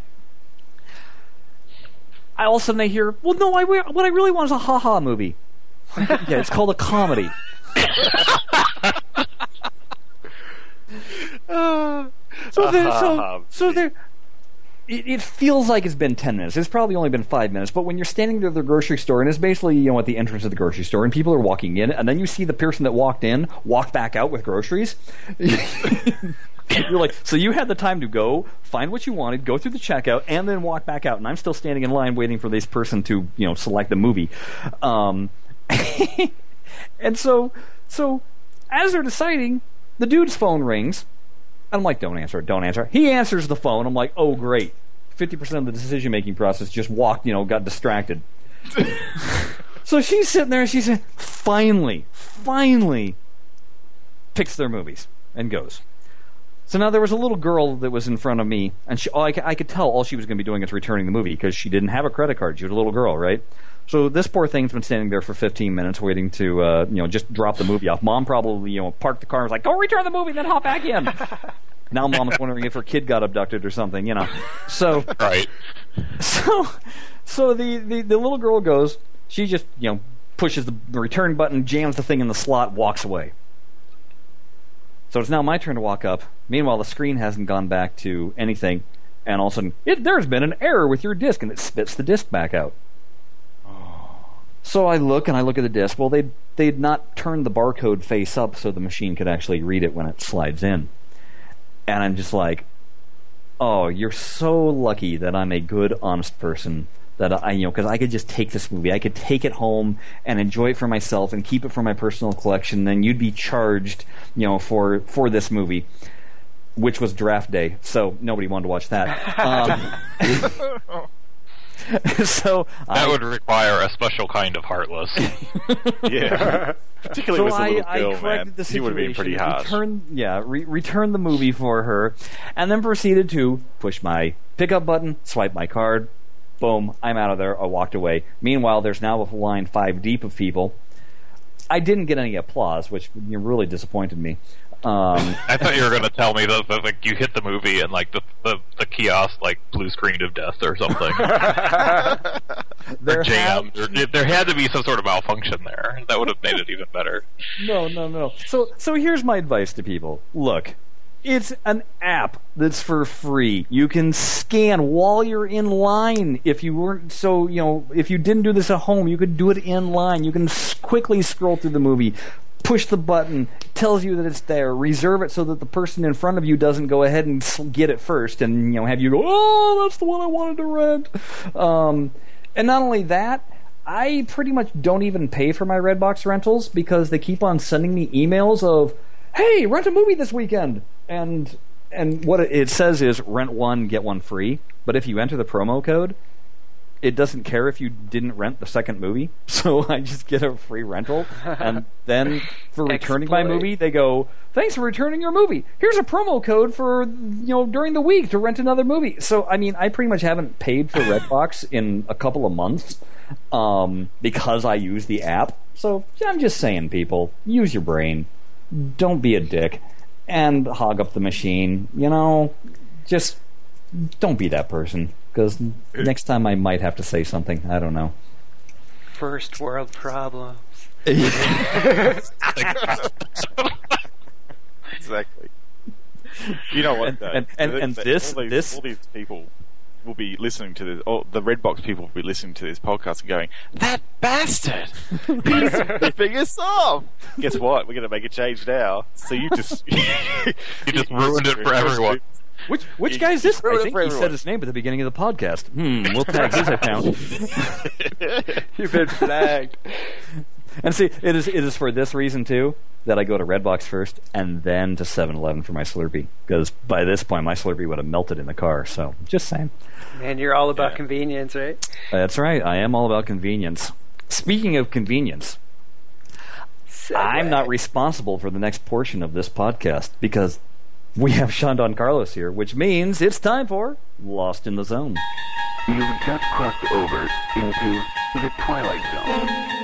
Speaker 4: I all of a sudden I hear, well, no, I what I really want is a ha-ha movie. yeah, it's called a comedy. so there, so so there. It, it feels like it's been ten minutes. It's probably only been five minutes. But when you're standing near the grocery store, and it's basically you know at the entrance of the grocery store, and people are walking in, and then you see the person that walked in walk back out with groceries. You're like, so you had the time to go find what you wanted, go through the checkout, and then walk back out. And I'm still standing in line waiting for this person to, you know, select the movie. Um, and so, so as they're deciding, the dude's phone rings. I'm like, don't answer it, don't answer it. He answers the phone. I'm like, oh great, fifty percent of the decision making process just walked, you know, got distracted. so she's sitting there and she said, finally, finally, picks their movies and goes. So now there was a little girl that was in front of me, and she, oh, I, I could tell all she was going to be doing is returning the movie because she didn't have a credit card. She was a little girl, right? So this poor thing's been standing there for 15 minutes waiting to, uh, you know, just drop the movie off. Mom probably, you know, parked the car and was like, "Go return the movie, then hop back in." now mom is wondering if her kid got abducted or something, you know. So
Speaker 7: Right.
Speaker 4: so so the, the, the little girl goes she just you know pushes the return button jams the thing in the slot walks away so it's now my turn to walk up meanwhile the screen hasn't gone back to anything and all of a sudden it, there's been an error with your disk and it spits the disk back out so I look and I look at the disk. Well, they'd, they'd not turned the barcode face up so the machine could actually read it when it slides in. And I'm just like, oh, you're so lucky that I'm a good, honest person. That I, you know, because I could just take this movie, I could take it home and enjoy it for myself and keep it for my personal collection. Then you'd be charged, you know, for for this movie, which was draft day, so nobody wanted to watch that. Um, so
Speaker 7: That
Speaker 4: I,
Speaker 7: would require a special kind of heartless.
Speaker 6: Yeah. Particularly
Speaker 4: so
Speaker 6: with the
Speaker 4: I,
Speaker 6: little
Speaker 4: I
Speaker 6: girl, man.
Speaker 4: corrected the
Speaker 6: He would have been pretty hot.
Speaker 4: Return, yeah, re- returned the movie for her, and then proceeded to push my pickup button, swipe my card, boom, I'm out of there. I walked away. Meanwhile, there's now a line five deep of people. I didn't get any applause, which really disappointed me. Um,
Speaker 7: I thought you were going to tell me that, that like you hit the movie and like the, the the kiosk like blue screened of death or something.
Speaker 4: there
Speaker 7: or
Speaker 4: have-
Speaker 7: jammed. Or, there had to be some sort of malfunction there. That would have made it even better.
Speaker 4: No, no, no. So, so here's my advice to people. Look, it's an app that's for free. You can scan while you're in line. If you weren't so, you know, if you didn't do this at home, you could do it in line. You can quickly scroll through the movie. Push the button, tells you that it's there. Reserve it so that the person in front of you doesn't go ahead and get it first, and you know have you go, oh, that's the one I wanted to rent. Um, and not only that, I pretty much don't even pay for my Redbox rentals because they keep on sending me emails of, "Hey, rent a movie this weekend," and and what it- it says is rent one get one free. But if you enter the promo code, it doesn't care if you didn't rent the second movie, so I just get a free rental. And then for returning my movie, they go, "Thanks for returning your movie. Here's a promo code for you know during the week to rent another movie." So I mean, I pretty much haven't paid for Redbox in a couple of months um, because I use the app. So I'm just saying, people, use your brain. Don't be a dick and hog up the machine. You know, just don't be that person because next time I might have to say something. I don't know.
Speaker 5: First world problems.
Speaker 6: exactly. You know what?
Speaker 4: And-
Speaker 6: though?
Speaker 4: and- and-
Speaker 6: The-
Speaker 4: and this-
Speaker 6: all these,
Speaker 4: this-
Speaker 6: all these people will be listening to this. All, the Redbox people will be listening to this podcast and going, "That bastard! He's ripping us off." Guess what? We're going to make a change now. So you just
Speaker 7: You just ruined it for everyone.
Speaker 4: Which which
Speaker 6: You-
Speaker 4: guy is this? I think he said his name at the beginning of the podcast. Hmm, we'll tag his account.
Speaker 5: You've been flagged.
Speaker 4: And see, it is it is for this reason too that I go to Redbox first and then to 7-Eleven for my Slurpee because by this point my Slurpee would have melted in the car. So just saying.
Speaker 5: Man, you're all about
Speaker 6: Yeah.
Speaker 5: convenience, right?
Speaker 4: That's right. I am all about convenience. Speaking of convenience, I'm not responsible for the next portion of this podcast because we have Sean Don Carlos here, which means it's time for Lost in the Zone.
Speaker 8: You've just crossed over into the Twilight Zone.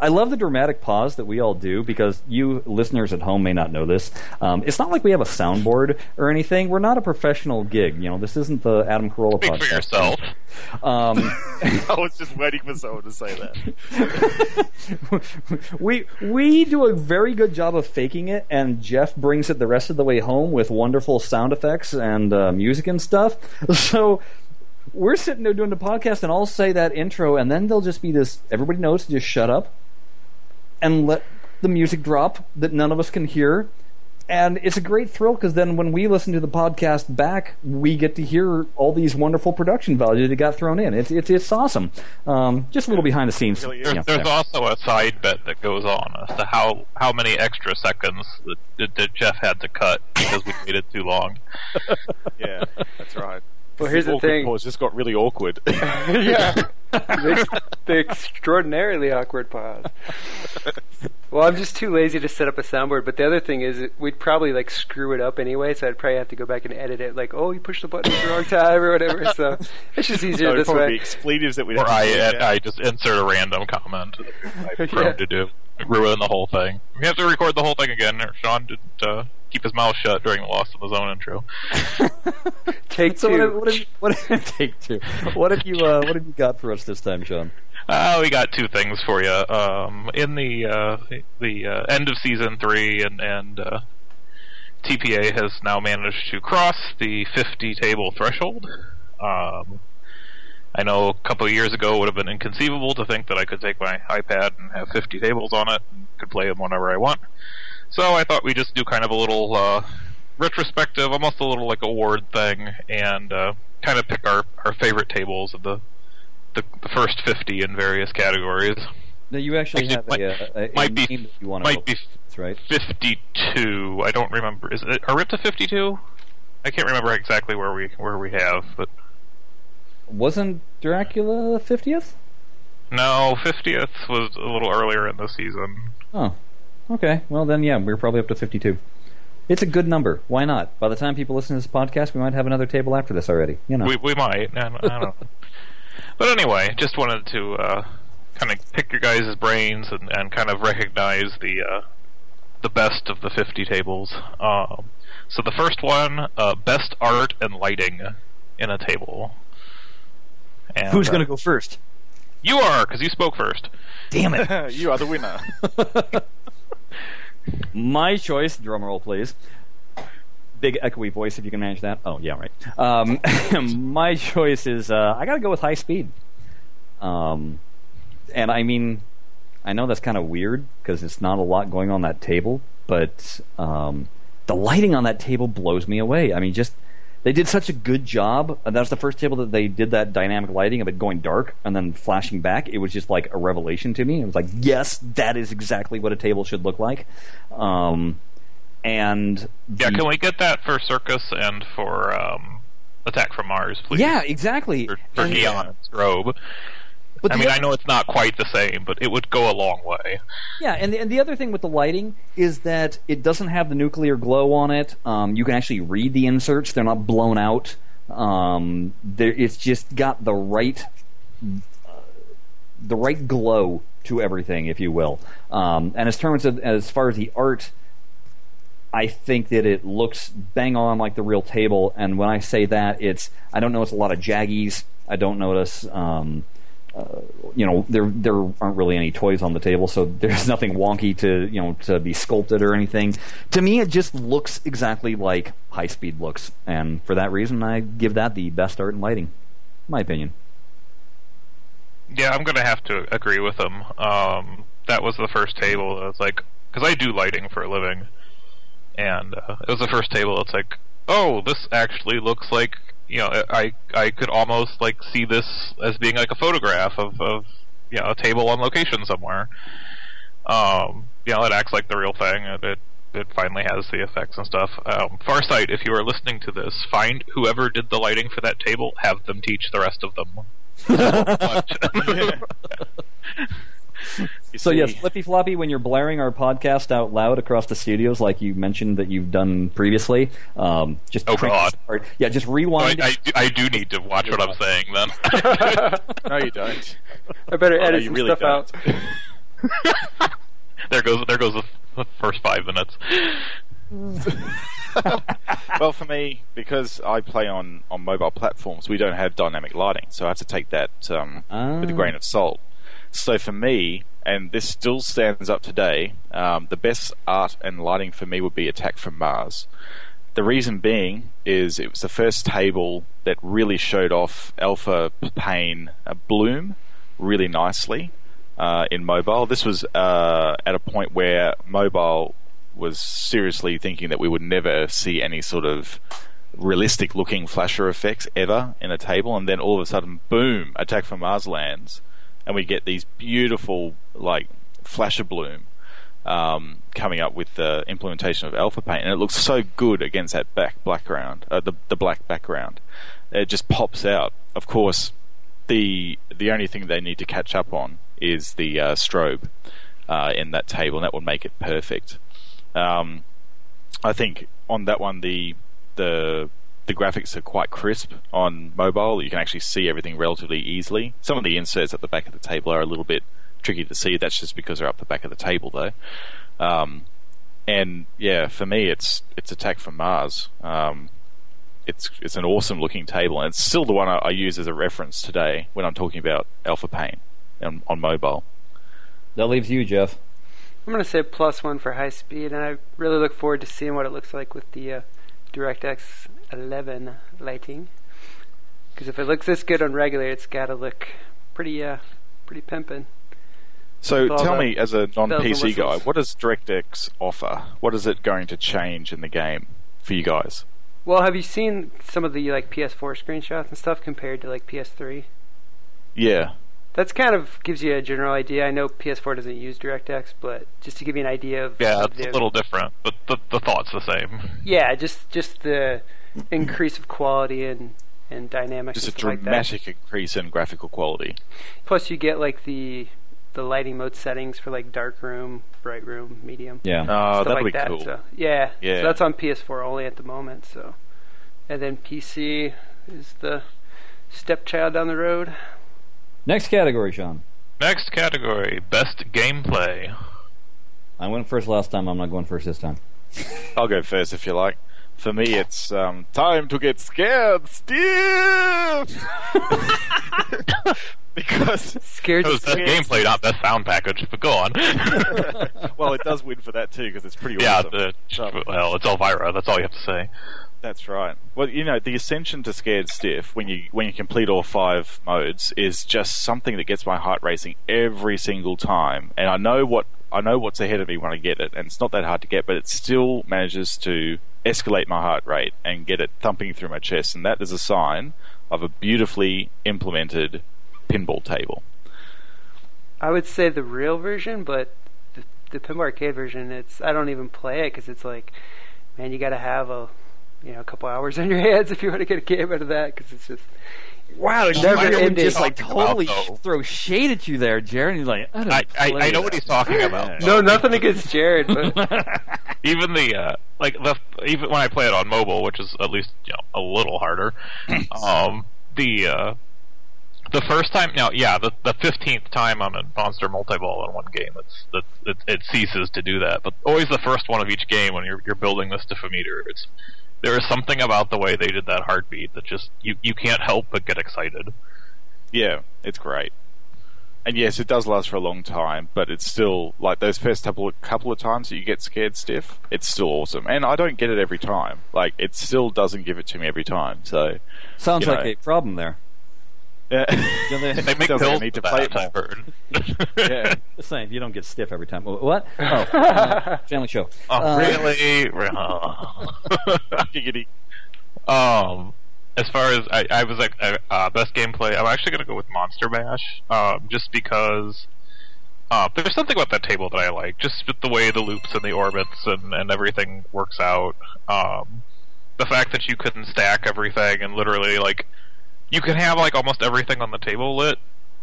Speaker 4: I love the dramatic pause that we all do because you listeners at home may not know this. Um, it's not like we have a soundboard or anything. We're not a professional gig. You know, this isn't the Adam Carolla
Speaker 7: Speak
Speaker 4: podcast.
Speaker 7: for yourself.
Speaker 4: Um,
Speaker 6: I was just waiting for someone to say that.
Speaker 4: we we do a very good job of faking it, and Jeff brings it the rest of the way home with wonderful sound effects and uh, music and stuff. So we're sitting there doing the podcast, and I'll say that intro, and then there'll just be this. Everybody knows to just shut up and let the music drop that none of us can hear. And it's a great thrill because then when we listen to the podcast back, we get to hear all these wonderful production values that got thrown in. It's it's, it's awesome. Um, just a little behind the scenes.
Speaker 6: Really is.
Speaker 7: There's, there's
Speaker 4: there.
Speaker 7: also a side bet that goes on as to how, how many extra seconds that, that, that Jeff had to cut because we waited too long.
Speaker 6: Yeah, that's right.
Speaker 5: Well, here's the
Speaker 6: awkward
Speaker 5: thing.
Speaker 6: Pause just got really awkward.
Speaker 5: yeah. the, the extraordinarily awkward pause. Well, I'm just too lazy to set up a soundboard. But the other thing is, it- we'd probably like screw it up anyway. So I'd probably have to go back and edit it. Like, oh, you pushed the button at the wrong time or whatever. So it's just easier
Speaker 6: There would
Speaker 5: this way.
Speaker 6: expletives that we'd
Speaker 7: Or I,
Speaker 6: edit.
Speaker 7: I just insert a random comment I'm prone
Speaker 5: Yeah.
Speaker 7: to do. Ruin the whole thing. We have to record the whole thing again. Sean didn't uh, keep his mouth shut during the Lost in the Zone intro.
Speaker 5: Take
Speaker 4: So
Speaker 5: two.
Speaker 4: what, have, what, have, what take two? What have you uh, what have you got for us this time, Sean?
Speaker 7: Uh, we got two things for you. Um, in the uh, the uh, end of season three, and and uh, TPA has now managed to cross the 50 table threshold. Um, I know a couple of years ago it would have been inconceivable to think that I could take my iPad and have 50 tables on it and could play them whenever I want. So I thought we'd just do kind of a little uh, retrospective, almost a little like award thing, and uh, kind of pick our, our favorite tables of the the, the first 50 in various categories.
Speaker 4: No, you actually
Speaker 7: Actually,
Speaker 4: have
Speaker 7: might-
Speaker 4: a, a, a
Speaker 7: might be-
Speaker 4: that you want
Speaker 7: might be
Speaker 4: to right?
Speaker 7: 52. I don't remember. Is it, are we up to 52? I can't remember exactly where we where we have, but
Speaker 4: Wasn't Dracula fiftieth?
Speaker 7: no, 50th was a little earlier in the season.
Speaker 4: Oh, okay. Well, then, yeah, we're probably up to 52. It's a good number. Why not? By the time people listen to this podcast, we might have another table after this already. You know.
Speaker 7: We we might. I don't, I don't know. But anyway, just wanted to uh, kind of pick your guys' brains and, and kind of recognize the uh, the best of the 50 tables. Um, so the first one, uh, best art and lighting in a table. And,
Speaker 4: Who's
Speaker 7: uh,
Speaker 4: going to go first?
Speaker 7: You are, because you spoke first.
Speaker 4: Damn it!
Speaker 6: you are the winner.
Speaker 4: My choice. Drum roll, please. Big echoey voice, if you can manage that. Oh, yeah, right. Um, my choice is uh, I got to go with high speed. Um, and I mean, I know that's kind of weird because it's not a lot going on that table, but um, the lighting on that table blows me away. I mean, just they did such a good job. And that was the first table that they did that dynamic lighting of it going dark and then flashing back. It was just like a revelation to me. It was like, yes, that is exactly what a table should look like. Um, and
Speaker 7: Yeah,
Speaker 4: the-
Speaker 7: can we get that for Circus and for um, Attack from Mars, please?
Speaker 4: yeah, exactly.
Speaker 7: For, for Strobe.
Speaker 4: But
Speaker 7: I mean,
Speaker 4: oth-
Speaker 7: I know it's not quite the same, but it would go a long way.
Speaker 4: Yeah, and the, and the other thing with the lighting is that it doesn't have the nuclear glow on it. Um, you can actually read the inserts; they're not blown out. Um, it's just got the right, uh, the right glow to everything, if you will. Um, and as terms of as far as the art, I think that it looks bang on like the real table. And when I say that, it's I don't notice a lot of jaggies. I don't notice. Um, you know there there aren't really any toys on the table, so there's nothing wonky to you know to be sculpted or anything. To me, it just looks exactly like high speed looks, and for that reason, I give that the best art and lighting, my opinion.
Speaker 7: Yeah, I'm gonna have to agree with him. Um, that was the first table. That was like, because I do lighting for a living, and uh, it was the first table. It's like, oh, this actually looks like you know, I I could almost like see this as being like a photograph of of you know a table on location somewhere. Um, you know, it acts like the real thing. It it, it finally has the effects and stuff. Um, Farsight, if you are listening to this, find whoever did the lighting for that table, have them teach the rest of them.
Speaker 6: You
Speaker 4: So yes, Flippy Floppy, when you're blaring our podcast out loud across the studios, like you mentioned that you've done previously, um, just
Speaker 7: Oh, God.
Speaker 4: start- yeah, just
Speaker 7: I,
Speaker 4: rewind.
Speaker 7: I, do- I do need to watch what I'm saying then.
Speaker 6: no, you don't.
Speaker 5: I better
Speaker 6: Oh,
Speaker 5: edit
Speaker 6: you
Speaker 5: some
Speaker 6: really
Speaker 5: stuff
Speaker 6: don't.
Speaker 5: out.
Speaker 7: there goes there goes the, the first five minutes.
Speaker 6: well, for me, because I play on, on mobile platforms, we don't have dynamic lighting, so I have to take that um, with a grain of salt. So for me, and this still stands up today, um, the best art and lighting for me would be Attack from Mars. The reason being is it was the first table that really showed off Alpha Paint uh, Bloom really nicely uh, in mobile. This was uh, at a point where mobile was seriously thinking that we would never see any sort of realistic looking flasher effects ever in a table, and then all of a sudden, boom, Attack from Mars lands, and we get these beautiful, like, flasher bloom um, coming up with the implementation of Alpha Paint, and it looks so good against that back background, uh, the the black background. It just pops out. Of course, the the only thing they need to catch up on is the uh, strobe uh, in that table, and that would make it perfect. Um, I think on that one, the the the graphics are quite crisp on mobile. You can actually see everything relatively easily. Some of the inserts at the back of the table are a little bit tricky to see. That's just because they're up the back of the table, though. Um, and yeah, for me, it's it's Attack from Mars. Um, it's it's an awesome looking table, and it's still the one I, I use as a reference today when I'm talking about Alpha Paint on, on mobile.
Speaker 4: that leaves you, Jeff.
Speaker 5: I'm going to say plus one for high speed, and I really look forward to seeing what it looks like with the uh, DirectX 11 lighting. Because if it looks this good on regular, it's got to look pretty, uh, pretty pimpin'.
Speaker 6: So tell me, as a non-PC guy, what does DirectX offer? What is it going to change in the game for you guys?
Speaker 5: Well, have you seen some of the like PS4 screenshots and stuff compared to like PS3?
Speaker 6: Yeah,
Speaker 5: that's kind of gives you a general idea. I know PS4 doesn't use DirectX, but just to give you an idea of
Speaker 7: Yeah, it's
Speaker 5: the-
Speaker 7: a little different, but the the thought's the same.
Speaker 5: yeah, just just the increase of quality and and dynamics.
Speaker 6: Just a
Speaker 5: and stuff like that.
Speaker 6: dramatic increase in graphical quality.
Speaker 5: Plus, you get like the the lighting mode settings for like dark room, bright room, medium.
Speaker 4: Yeah.
Speaker 6: Oh,
Speaker 5: stuff
Speaker 6: that'd
Speaker 5: like
Speaker 6: be
Speaker 5: that.
Speaker 6: cool.
Speaker 5: So yeah,
Speaker 6: Yeah.
Speaker 5: So that's on PS4 only at the moment. So, and then PC is the stepchild down the road.
Speaker 4: Next category, Sean.
Speaker 7: Next category: best gameplay.
Speaker 4: I went first last time. I'm not going first this time.
Speaker 6: I'll go first if you like. For me, it's um, time to get scared stiff. because
Speaker 5: Scared
Speaker 7: It was best gameplay, not best sound package. But go on.
Speaker 6: well, it does win for that too because it's pretty
Speaker 7: yeah,
Speaker 6: awesome.
Speaker 7: the,
Speaker 6: Um,
Speaker 7: well, it's Elvira. That's all you have to say.
Speaker 6: That's right. Well, you know, the ascension to scared stiff when you when you complete all five modes is just something that gets my heart racing every single time, and I know what I know what's ahead of me when I get it, and it's not that hard to get, but it still manages to escalate my heart rate and get it thumping through my chest, and that is a sign of a beautifully implemented pinball table.
Speaker 5: I would say the real version, but the, the Pinball Arcade version, it's I don't even play it because it's like, man, you got to have a you know a couple hours on your hands if you want to get a game out of that because it's just
Speaker 4: Wow,
Speaker 5: Never
Speaker 4: never
Speaker 5: ending.
Speaker 4: just like
Speaker 7: Talking about,
Speaker 4: totally throw shade at you there, Jared. He's like, I, don't
Speaker 7: I, I, I know what he's talking about.
Speaker 5: no nothing against Jared, but
Speaker 7: even the uh, like the even when I play it on mobile, which is at least you know a little harder. um, the uh, the first time now, yeah, the the fifteenth time I'm in Monster Multi-Ball in one game, it's that it, it ceases to do that. But always the first one of each game when you're you're building this Stiff-O-Meter, it's there is something about the way they did that heartbeat that just you you can't help but get excited.
Speaker 6: Yeah, it's great. And yes, it does last for a long time, but it's still like those first couple of, couple of times that you get scared stiff. It's still awesome, and I don't get it every time. Like it still doesn't give it to me every time. So
Speaker 4: Sounds
Speaker 6: you
Speaker 4: like a problem there.
Speaker 6: Yeah,
Speaker 4: You know,
Speaker 7: They
Speaker 4: they-
Speaker 7: make
Speaker 6: Sounds like I
Speaker 7: pills
Speaker 6: need to play
Speaker 7: that,
Speaker 6: it
Speaker 7: I've
Speaker 6: yeah.
Speaker 4: Just saying, you don't get stiff every time. What? Oh, uh, family show.
Speaker 7: Oh,
Speaker 4: Uh,
Speaker 7: really?
Speaker 6: Giggity.
Speaker 7: Um, as far as I, I was like uh, uh, best gameplay, I'm actually going to go with Monster Bash, um, just because uh, there's something about that table that I like, just the way the loops and the orbits and, and everything works out. Um, the fact that you can stack everything and literally like you can have like almost everything on the table lit.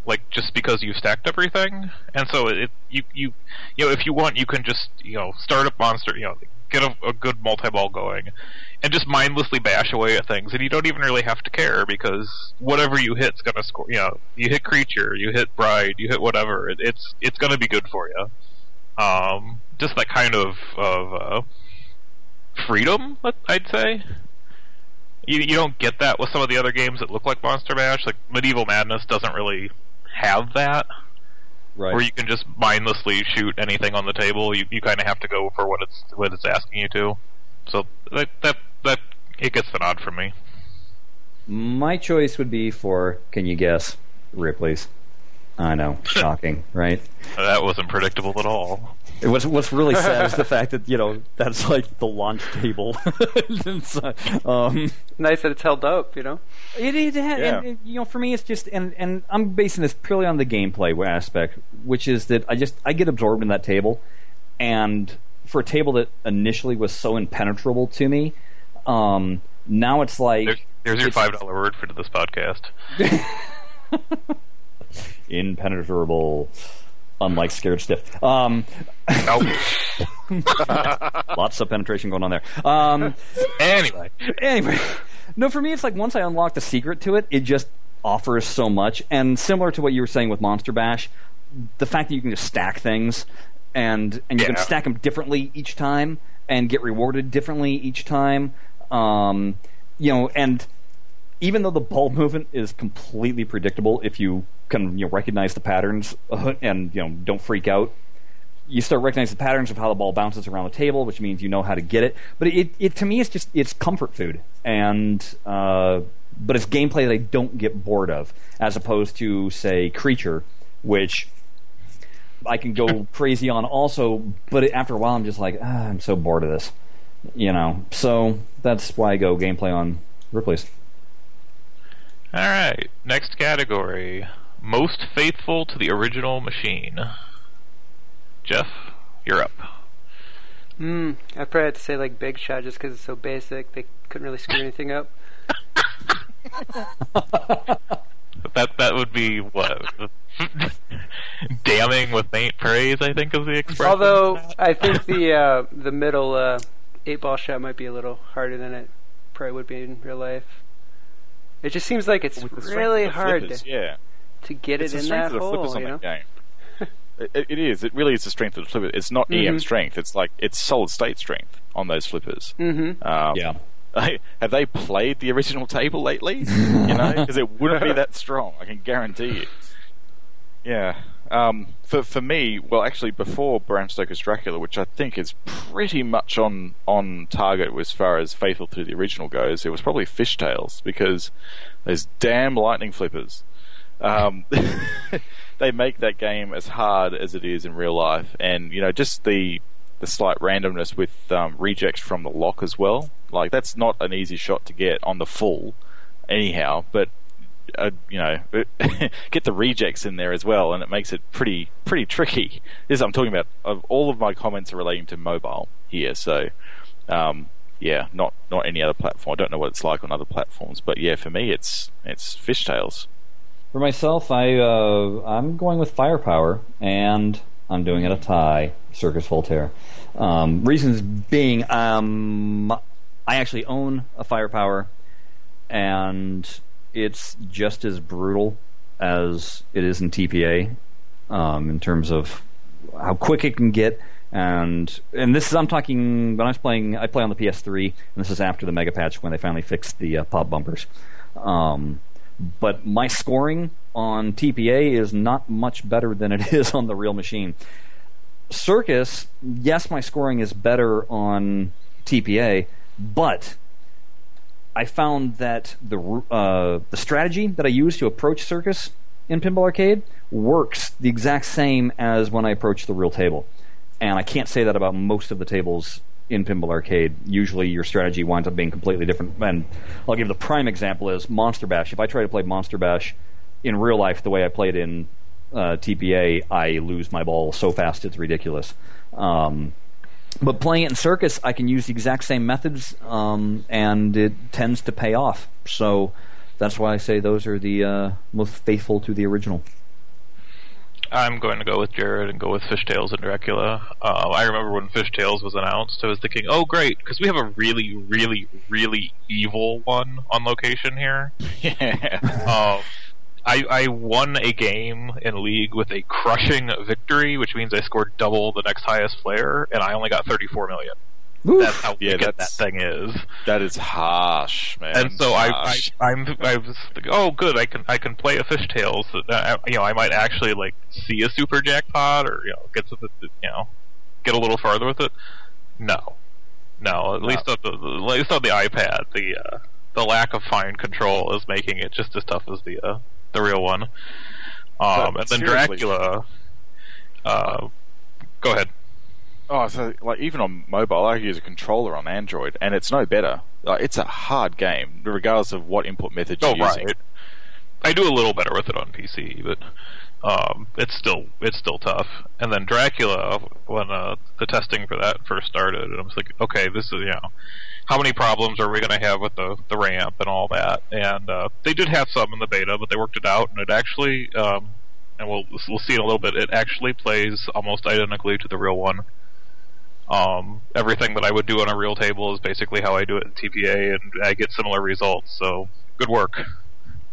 Speaker 7: Like just because you've stacked everything, and so it you you you know if you want you can just you know start a monster you know get a, a good multi ball going, and just mindlessly bash away at things, and you don't even really have to care because whatever you hit's gonna score. You know, you hit creature, you hit bride, you hit whatever. It, it's it's gonna be good for you. Um, just that kind of of uh, freedom, I'd say. You you don't get that with some of the other games that look like Monster Bash. Like Medieval Madness doesn't really have that
Speaker 4: right.
Speaker 7: where you can just mindlessly shoot anything on the table. You you kind of have to go for what it's what it's asking you to. So that that that it gets the nod from me.
Speaker 4: My choice would be for, can you guess, Ripley's. I know, shocking, right?
Speaker 7: That wasn't predictable at all.
Speaker 4: It was, what's really sad is the fact that you know that's like the launch table. Um,
Speaker 5: nice that it's held up, you know.
Speaker 4: It, it, had,
Speaker 6: Yeah.
Speaker 4: and, and, you know, for me, it's just, and, and I'm basing this purely on the gameplay aspect, which is that I just, I get absorbed in that table, and for a table that initially was so impenetrable to me, um, now it's like
Speaker 7: There's, there's your five dollar word for this podcast.
Speaker 4: impenetrable, unlike scared stiff. Um, lots of penetration going on there. Um,
Speaker 7: anyway,
Speaker 4: anyway, no, for me, it's like once I unlock the secret to it, it just offers so much. And similar to what you were saying with Monster Bash, the fact that you can just stack things and and you can stack them differently each time and get rewarded differently each time. Um, you know, and even though the ball movement is completely predictable, if you can you know, recognize the patterns and you know don't freak out, you start recognizing the patterns of how the ball bounces around the table, which means you know how to get it. But it, it to me, it's just it's comfort food, and uh, but it's gameplay that I don't get bored of, as opposed to say Creature, which I can go crazy on also. But after a while, I'm just like ah, I'm so bored of this, you know. So that's why I go gameplay on Ripley's.
Speaker 7: all right. Next category: most faithful to the original machine. Jeff, you're up.
Speaker 5: Hmm. I probably had to say like Big Shot just because it's so basic. They couldn't really screw anything up.
Speaker 7: That that would be what damning with faint praise. I think is the expression.
Speaker 5: Although I think the uh, the middle uh, eight ball shot might be a little harder than it probably would be in real life. It just seems like it's
Speaker 6: With the strength
Speaker 5: really hard
Speaker 6: flippers,
Speaker 5: to,
Speaker 6: yeah.
Speaker 5: To get
Speaker 6: It's
Speaker 5: it
Speaker 6: the
Speaker 5: in
Speaker 6: strength
Speaker 5: that
Speaker 6: of the flippers
Speaker 5: hole.
Speaker 6: on
Speaker 5: You know?
Speaker 6: that game. It, it is. It really is the strength of the flippers. It's not EM
Speaker 5: Mhm.
Speaker 6: strength. It's like it's solid state strength on those flippers.
Speaker 5: Mm-hmm.
Speaker 6: Um,
Speaker 4: Yeah.
Speaker 6: have they played the original table lately? you know, because it wouldn't be that strong. I can guarantee you. Yeah. Um, for for me, well, actually, before Bram Stoker's Dracula, which I think is pretty much on on target as far as faithful to the original goes, it was probably Fishtails because those damn lightning flippers. Um, they make that game as hard as it is in real life, and you know, just the the slight randomness with um, rejects from the lock as well. Like that's not an easy shot to get on the full, anyhow. But uh, you know, get the rejects in there as well, and it makes it pretty pretty tricky. This I'm talking about. Of all of my comments are relating to mobile here, so um, yeah, not not any other platform. I don't know what it's like on other platforms, but yeah, for me, it's it's fishtails.
Speaker 4: For myself, I uh, I'm going with firepower, and I'm doing it a tie. Circus Voltaire. Um, reasons being, um, I actually own a firepower, and it's just as brutal as it is in TPA um, in terms of how quick it can get. And and this is I'm talking when I was playing I play on the PS3 and this is after the mega patch when they finally fixed the uh, pop bumpers. Um, but my scoring on TPA is not much better than it is on the real machine. Circus, yes, my scoring is better on TPA, but I found that the uh, the strategy that I use to approach Circus in Pinball Arcade works the exact same as when I approach the real table, and I can't say that about most of the tables in Pinball Arcade. Usually, your strategy winds up being completely different. And I'll give the prime example is Monster Bash. If I try to play Monster Bash in real life the way I played in uh, TPA, I lose my ball so fast it's ridiculous. Um, but playing it in Circus, I can use the exact same methods, um, and it tends to pay off. So that's why I say those are the uh, most faithful to the original.
Speaker 7: I'm going to go with Jared and go with Fishtails and Dracula. Uh, I remember when Fishtails was announced, I was thinking, oh, great, because we have a really, really, really evil one on location here.
Speaker 6: Yeah.
Speaker 7: Um, I, I won a game in League with a crushing victory, which means I scored double the next highest player, and I only got 34 million. That's how
Speaker 6: Yeah,
Speaker 7: wicked that thing is.
Speaker 6: that is harsh, man.
Speaker 7: and so I, I, I'm, I was like, oh, good, I can, I can play a fishtails. That, uh, you know, I might actually like see a super jackpot, or you know, get to the, you know, get a little farther with it. No, no. At least on the, the, at least on the iPad, the uh, the lack of fine control is making it just as tough as the uh, the real one. Um,
Speaker 6: But
Speaker 7: and then
Speaker 6: seriously-
Speaker 7: Dracula. Uh, go ahead.
Speaker 6: Oh, so like even on mobile, I use a controller on Android, and it's no better. Like, it's a hard game, regardless of what input method you're
Speaker 7: Oh,
Speaker 6: using.
Speaker 7: right. I do a little better with it on PC, but um, it's still it's still tough. And then Dracula, when uh, the testing for that first started, and I was like, okay, this is you know, how many problems are we going to have with the the ramp and all that? And uh, they did have some in the beta, but they worked it out, and it actually, um, and we'll we'll see in a little bit, it actually plays almost identically to the real one. Um, everything that I would do on a real table is basically how I do it in TPA, and I get similar results. So good work.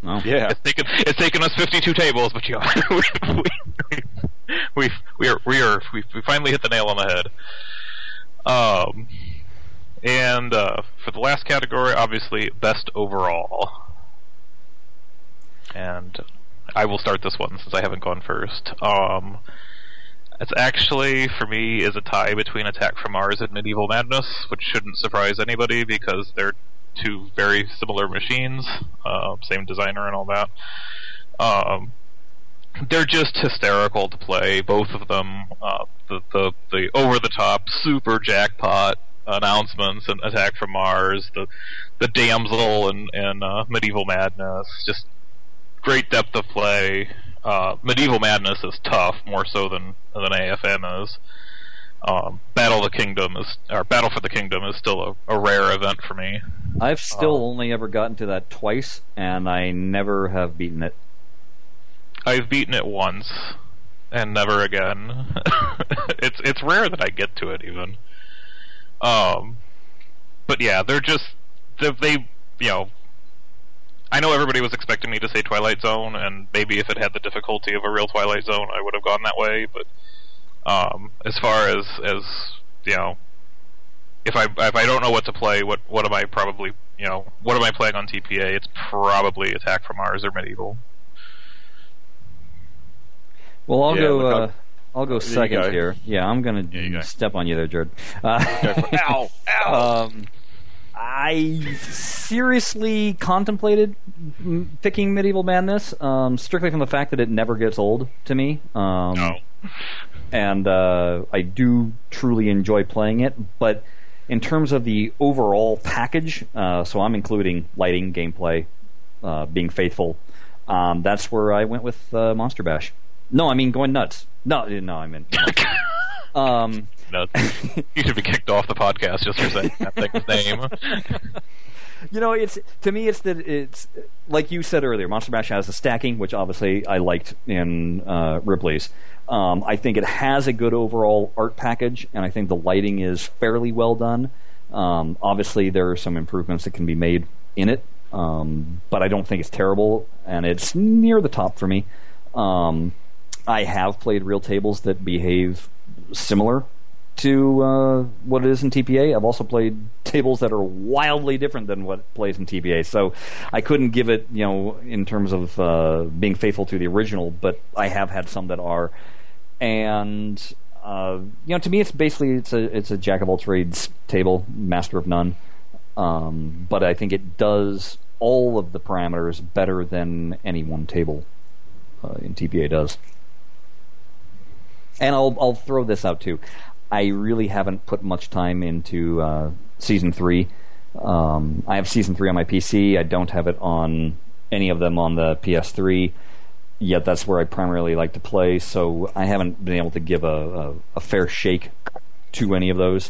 Speaker 4: Well,
Speaker 6: Yeah,
Speaker 7: It's taken it's taken us 52 tables, but yeah, we we we we are we are we, we finally hit the nail on the head. Um, and uh, for the last category, obviously best overall. And I will start this one since I haven't gone first. Um, it's actually for me is a tie between Attack from Mars and Medieval Madness, which shouldn't surprise anybody because they're two very similar machines, uh, same designer and all that. Um, they're just hysterical to play, both of them. Uh, the the the over the top super jackpot announcements and Attack from Mars, the the damsel and and uh, Medieval Madness, just great depth of play. Uh, Medieval Madness is tough, more so than than AFM is. Um, Battle of the Kingdom is, or Battle for the Kingdom is still a, a rare event for me.
Speaker 4: I've still only ever gotten to that twice, and I never have beaten it.
Speaker 7: I've beaten it once and never again. it's it's rare that I get to it even. Um, but yeah, they're just they, they you know. I know everybody was expecting me to say Twilight Zone, and maybe if it had the difficulty of a real Twilight Zone, I would have gone that way. But um, as far as as you know, if I if I don't know what to play, what what am I probably you know what am I playing on TPA? It's probably Attack from Mars or Medieval.
Speaker 4: Well, I'll
Speaker 6: Yeah,
Speaker 4: go. Uh,
Speaker 6: I'll-
Speaker 4: I'll go second
Speaker 6: go.
Speaker 4: here. Yeah, I'm gonna
Speaker 6: you go.
Speaker 4: step on you there, Jared. Uh,
Speaker 6: Ow! Ow!
Speaker 4: um, I seriously contemplated m- picking Medieval Madness, um, strictly from the fact that it never gets old to me. Um,
Speaker 7: No.
Speaker 4: and uh, I do truly enjoy playing it. But in terms of the overall package, uh, so I'm including lighting, gameplay, uh, being faithful. Um, that's where I went with uh, Monster Bash. No, I mean going nuts. No, no, I meant. um,
Speaker 7: You should be kicked off the podcast just for saying that thing's name.
Speaker 4: you know, it's to me, it's that it's like you said earlier. Monster Bash has the stacking, which obviously I liked in uh, Ripley's. Um, I think it has a good overall art package, and I think the lighting is fairly well done. Um, obviously, there are some improvements that can be made in it, um, but I don't think it's terrible, and it's near the top for me. Um, I have played real tables that behave similar to uh, what it is in TPA. I've also played tables that are wildly different than what plays in TPA. So I couldn't give it, you know, in terms of uh, being faithful to the original, but I have had some that are. And uh, you know, to me, it's basically it's a it's a jack of all trades table, master of none. Um, but I think it does all of the parameters better than any one table uh, in TPA does. And I'll I'll throw this out too. I really haven't put much time into uh, season three. Um, I have season three on my PC. I don't have it on any of them on the PS3. Yet that's where I primarily like to play. So I haven't been able to give a, a, a fair shake to any of those.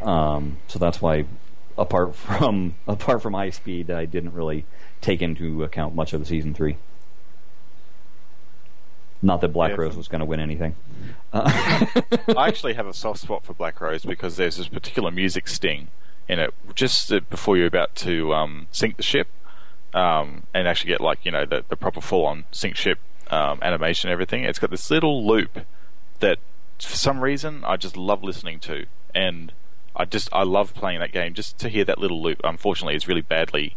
Speaker 4: Um, so that's why, apart from apart from High Speed, I didn't really take into account much of the season three. Not that Black
Speaker 6: Yeah,
Speaker 4: Rose was going to win anything.
Speaker 6: I actually have a soft spot for Black Rose because there's this particular music sting in it just uh, before you're about to um, sink the ship um, and actually get like you know the, the proper full on sink ship um, animation everything. It's got this little loop that for some reason I just love listening to and I just I love playing that game just to hear that little loop. Unfortunately, it's really badly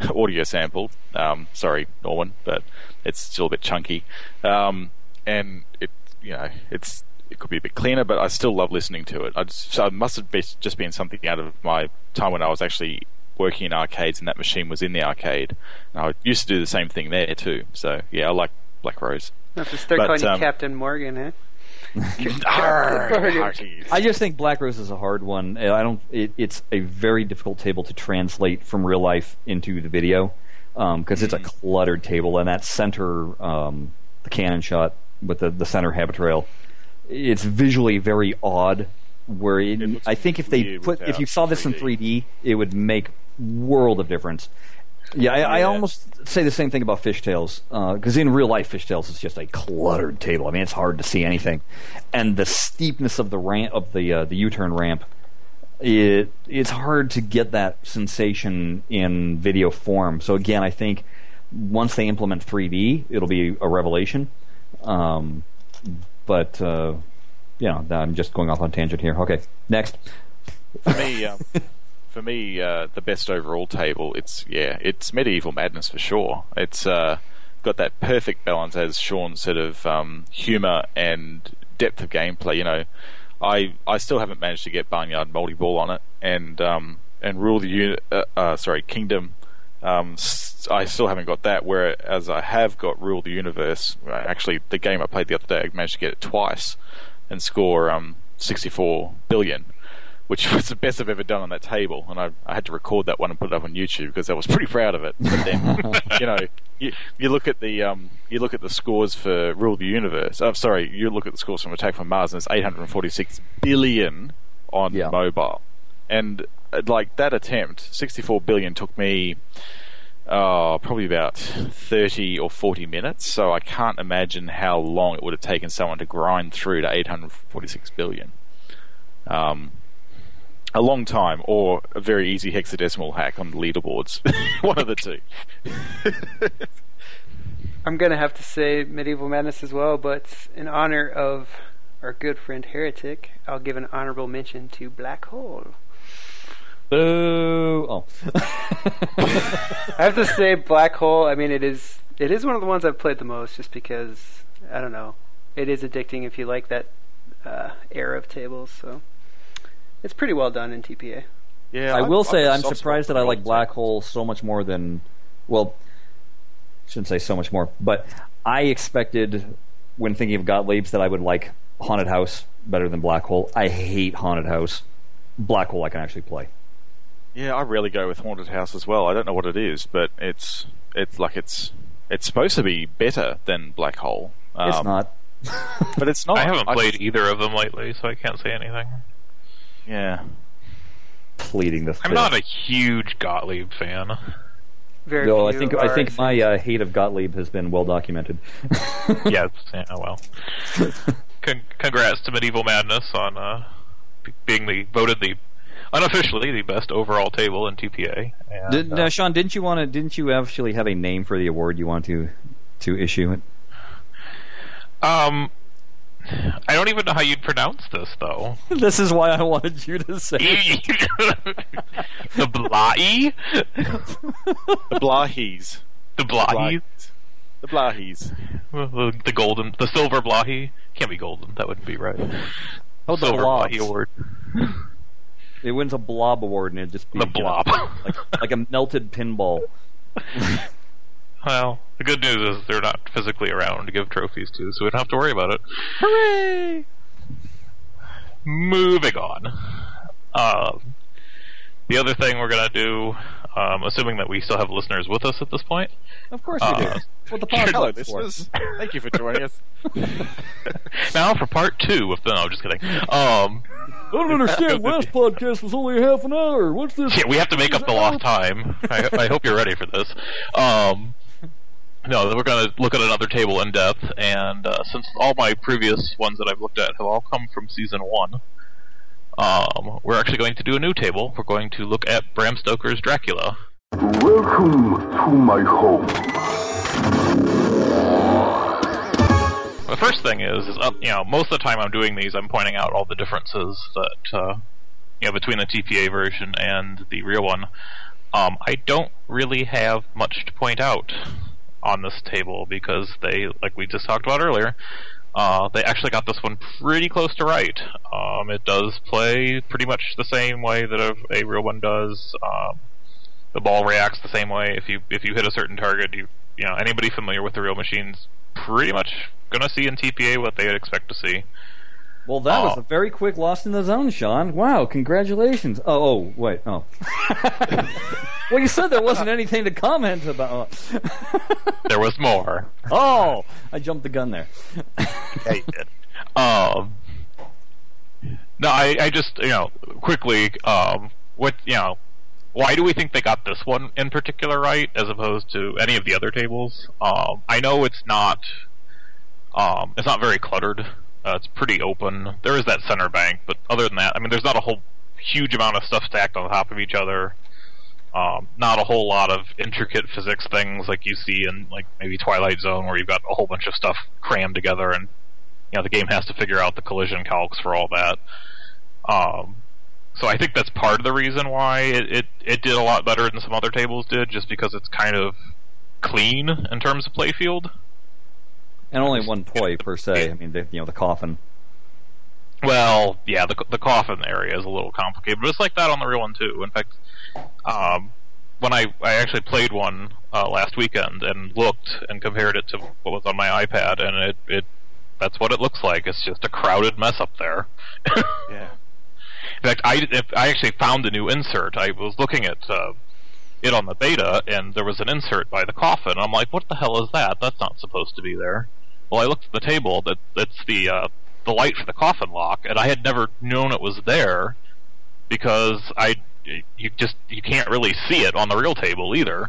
Speaker 6: audio sampled. Um, sorry, Norman, but it's still a bit chunky. Um, and it, you know, it's it could be a bit cleaner, but I still love listening to it. I just, so it must have be, just been something out of my time when I was actually working in arcades, and that machine was in the arcade. And I used to do the same thing there too. So yeah, I like Black Rose.
Speaker 5: Have to start
Speaker 6: But,
Speaker 5: calling you
Speaker 6: um,
Speaker 5: Captain Morgan, eh?
Speaker 6: Arr.
Speaker 4: I just think Black Rose is a hard one. I don't. It, it's a very difficult table to translate from real life into the video because it's a cluttered table, and that center, um, the cannon shot with the the center habit rail, it's visually very odd. Where it,
Speaker 6: It
Speaker 4: I think if they put if you saw this in
Speaker 6: 3D.
Speaker 4: 3D, it would make world of difference. Yeah, I, I almost say the same thing about Fishtails because in real life, Fishtails is just a cluttered table. I mean, it's hard to see anything, and the steepness of the ramp of the uh, the U-turn ramp, it it's hard to get that sensation in video form. So again, I think once they implement 3D, it'll be a revelation. Um, but uh, you know, I'm just going off on tangent here. Okay, next.
Speaker 6: for me, um, for me, uh, the best overall table. It's yeah, it's medieval madness for sure. It's uh, got that perfect balance, as Sean said, of um, humor and depth of gameplay. You know, I I still haven't managed to get Barnyard multi ball on it, and um, and rule the uni- uh, uh, sorry kingdom. Um, I still haven't got that. Whereas I have got rule the universe. Actually, the game I played the other day, I managed to get it twice and score um, 64 billion which was the best I've ever done on that table. And I, I had to record that one and put it up on YouTube because I was pretty proud of it. But then, you know, you, you look at the um, you look at the scores for Rule the Universe. I'm sorry, you look at the scores from Attack from Mars, and it's 846 billion on
Speaker 4: Yeah.
Speaker 6: mobile. And like that attempt, 64 billion took me oh, probably about 30 or 40 minutes. So I can't imagine how long it would have taken someone to grind through to 846 billion. Um, a long time, or a very easy hexadecimal hack on the leaderboards. One of the two.
Speaker 5: I'm gonna have to say Medieval Madness as well, but in honor of our good friend Heretic, I'll give an honorable mention to Black Hole.
Speaker 4: Boo! Oh,
Speaker 5: I have to say Black Hole. I mean, it is it is one of the ones I've played the most, just because I don't know, it is addicting if you like that uh, era of tables. So it's pretty well done in TPA.
Speaker 6: Yeah,
Speaker 4: I
Speaker 6: I've-
Speaker 4: will
Speaker 6: I've
Speaker 4: say
Speaker 6: got a
Speaker 4: I'm surprised that I like Black Hole so much more than, well, shouldn't say so much more, but I expected when thinking of Gottlieb's that I would like Haunted House better than Black Hole. I hate Haunted House. Black Hole I can actually play.
Speaker 6: Yeah, I rarely go with Haunted House as well. I don't know what it is, but it's it's like it's it's supposed to be better than Black Hole. Um,
Speaker 4: it's not.
Speaker 6: but it's not.
Speaker 7: I haven't played either of them lately, so I can't say anything.
Speaker 6: Yeah,
Speaker 4: Pleading the
Speaker 7: I'm not a huge Gottlieb fan.
Speaker 5: Very
Speaker 4: No, I think I think my uh, hate of Gottlieb has been well documented.
Speaker 7: yes, yeah, well. Con- congrats to Medieval Madness on uh, being the voted the unofficially the best overall table in TPA. And,
Speaker 4: Did,
Speaker 7: uh,
Speaker 4: now, Sean, didn't you want to? Didn't you actually have a name for the award you want to to issue? It.
Speaker 7: um, I don't even know how you'd pronounce this though.
Speaker 4: this is why I wanted you to say. it.
Speaker 7: the Blai,
Speaker 6: the Blahis.
Speaker 7: the Blai,
Speaker 6: The Blahis.
Speaker 7: the, the golden, the silver Blahi can't be golden. That wouldn't be right.
Speaker 4: Oh, the
Speaker 7: silver
Speaker 4: blobs.
Speaker 7: Blahi award.
Speaker 4: It wins a blob award, and it just be,
Speaker 7: The
Speaker 4: you know,
Speaker 7: blob.
Speaker 4: like like a melted pinball.
Speaker 7: Well, the good news is they're not physically around to give trophies to, so we don't have to worry about it.
Speaker 4: Hooray!
Speaker 7: Moving on. Um, the other thing we're gonna do, um, assuming that we still have listeners with us at this point,
Speaker 4: Of course we do.
Speaker 7: Uh,
Speaker 4: That's what the
Speaker 6: Hello,
Speaker 4: podcast for.
Speaker 6: listeners. Thank you for joining us.
Speaker 7: now for part two of the. No, just kidding. Um,
Speaker 2: I don't understand. Last podcast was only half an hour. What's this?
Speaker 7: yeah, we have to make up the lost time. I, I hope you're ready for this. Um, no, we're going to look at another table in depth, and uh, since all my previous ones that I've looked at have all come from season one, um, we're actually going to do a new table. We're going to look at Bram Stoker's Dracula.
Speaker 8: Welcome to my home.
Speaker 7: The first thing is, is uh, you know, most of the time I'm doing these, I'm pointing out all the differences that uh, you know between the TPA version and the real one. Um, I don't really have much to point out on this table because they, like we just talked about earlier, uh, they actually got this one pretty close to right. Um, it does play pretty much the same way that a, a real one does. Um, the ball reacts the same way. If you if you hit a certain target, you you know anybody familiar with the real machines pretty much gonna see in TPA what they'd expect to see.
Speaker 4: Well, that was
Speaker 7: Oh.
Speaker 4: a very quick lost in the zone, Sean. Wow, congratulations. Oh, oh wait, oh. well, you said there wasn't anything to comment about.
Speaker 7: There was more.
Speaker 4: oh, I jumped the gun there.
Speaker 6: Yeah, you did.
Speaker 7: Um, no, I, I just you know quickly um, what you know. Why do we think they got this one in particular right, as opposed to any of the other tables? Um, I know it's not, um, it's not very cluttered. Uh, it's pretty open. There is that center bank, but other than that, I mean, there's not a whole huge amount of stuff stacked on top of each other. Um, not a whole lot of intricate physics things like you see in like maybe Twilight Zone, where you've got a whole bunch of stuff crammed together, and you know the game has to figure out the collision calcs for all that. Um, so I think that's part of the reason why it, it it did a lot better than some other tables did, just because it's kind of clean in terms of playfield.
Speaker 4: And only one toy per se. I mean, the, you know, the coffin.
Speaker 7: Well, yeah, the the coffin area is a little complicated, but it's like that on the real one too. In fact, um, when I I actually played one uh, last weekend and looked and compared it to what was on my iPad, and it it that's what it looks like. It's just a crowded mess up there.
Speaker 6: Yeah.
Speaker 7: In fact, I I actually found a new insert. I was looking at uh, it on the beta, and there was an insert by the coffin. I'm like, what the hell is that? That's not supposed to be there. Well, I looked at the table. That that's the uh, the light for the coffin lock, and I had never known it was there because I you just you can't really see it on the real table either.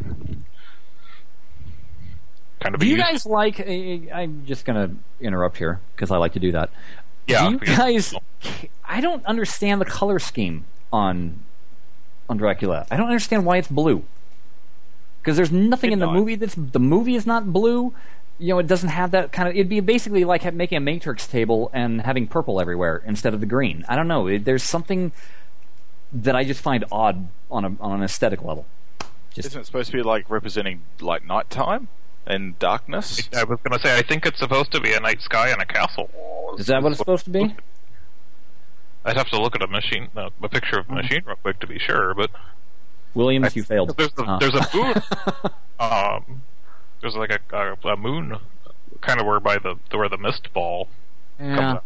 Speaker 7: Kind of.
Speaker 4: Do you
Speaker 7: use-
Speaker 4: guys like? I'm just going to interrupt here because I like to do that.
Speaker 7: Yeah.
Speaker 4: Do you guys? I don't understand the color scheme on on Dracula. I don't understand why it's blue. Because there's nothing in the
Speaker 6: Midnight.
Speaker 4: movie that's the movie is not blue. You know, it doesn't have that kind of. It'd be basically like making a Matrix table and having purple everywhere instead of the green. I don't know. It, there's something that I just find odd on a on an aesthetic level. Just
Speaker 6: Isn't it supposed to be like representing like nighttime and darkness?
Speaker 7: I was going to say, I think it's supposed to be a night sky and a castle.
Speaker 4: is that what it's supposed to be?
Speaker 7: I'd have to look at a machine, uh, a picture of a machine real quick to be sure, but
Speaker 4: Williams, you failed.
Speaker 7: there's a,
Speaker 4: Uh.
Speaker 7: there's a moon. um, there's like a, a, a moon, kind of where by the where the mist ball comes
Speaker 4: Yeah.
Speaker 7: out.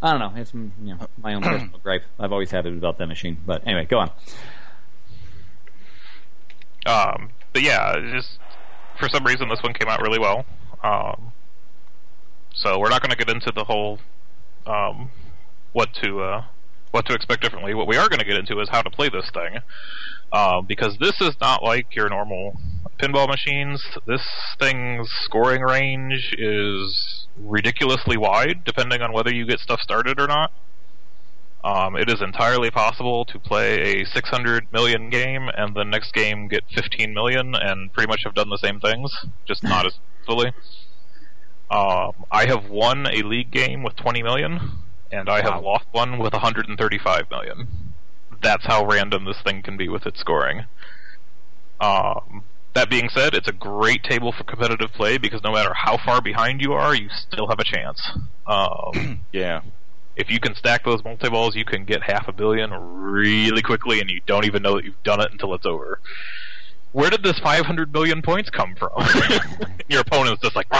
Speaker 4: I don't know. It's you know, my own personal gripe. I've always had it about that machine. But anyway, go on.
Speaker 7: Um, but yeah, just for some reason this one came out really well. Um, so we're not going to get into the whole um, what to uh, what to expect differently. What we are going to get into is how to play this thing, um, because this is not like your normal pinball machines. This thing's scoring range is ridiculously wide, depending on whether you get stuff started or not. Um, it is entirely possible to play a 600 million game and the next game get 15 million and pretty much have done the same things, just not as fully. Um, I have won a league game with 20 million, and I have lost one with 135 million. That's how random this thing can be with its scoring. Um, that being said, it's a great table for competitive play because no matter how far behind you are, you still have a chance. Um,
Speaker 6: Yeah.
Speaker 7: If you can stack those multi balls, you can get half a billion really quickly, and you don't even know that you've done it until it's over. Where did this 500 billion points come from? Your opponent's just like,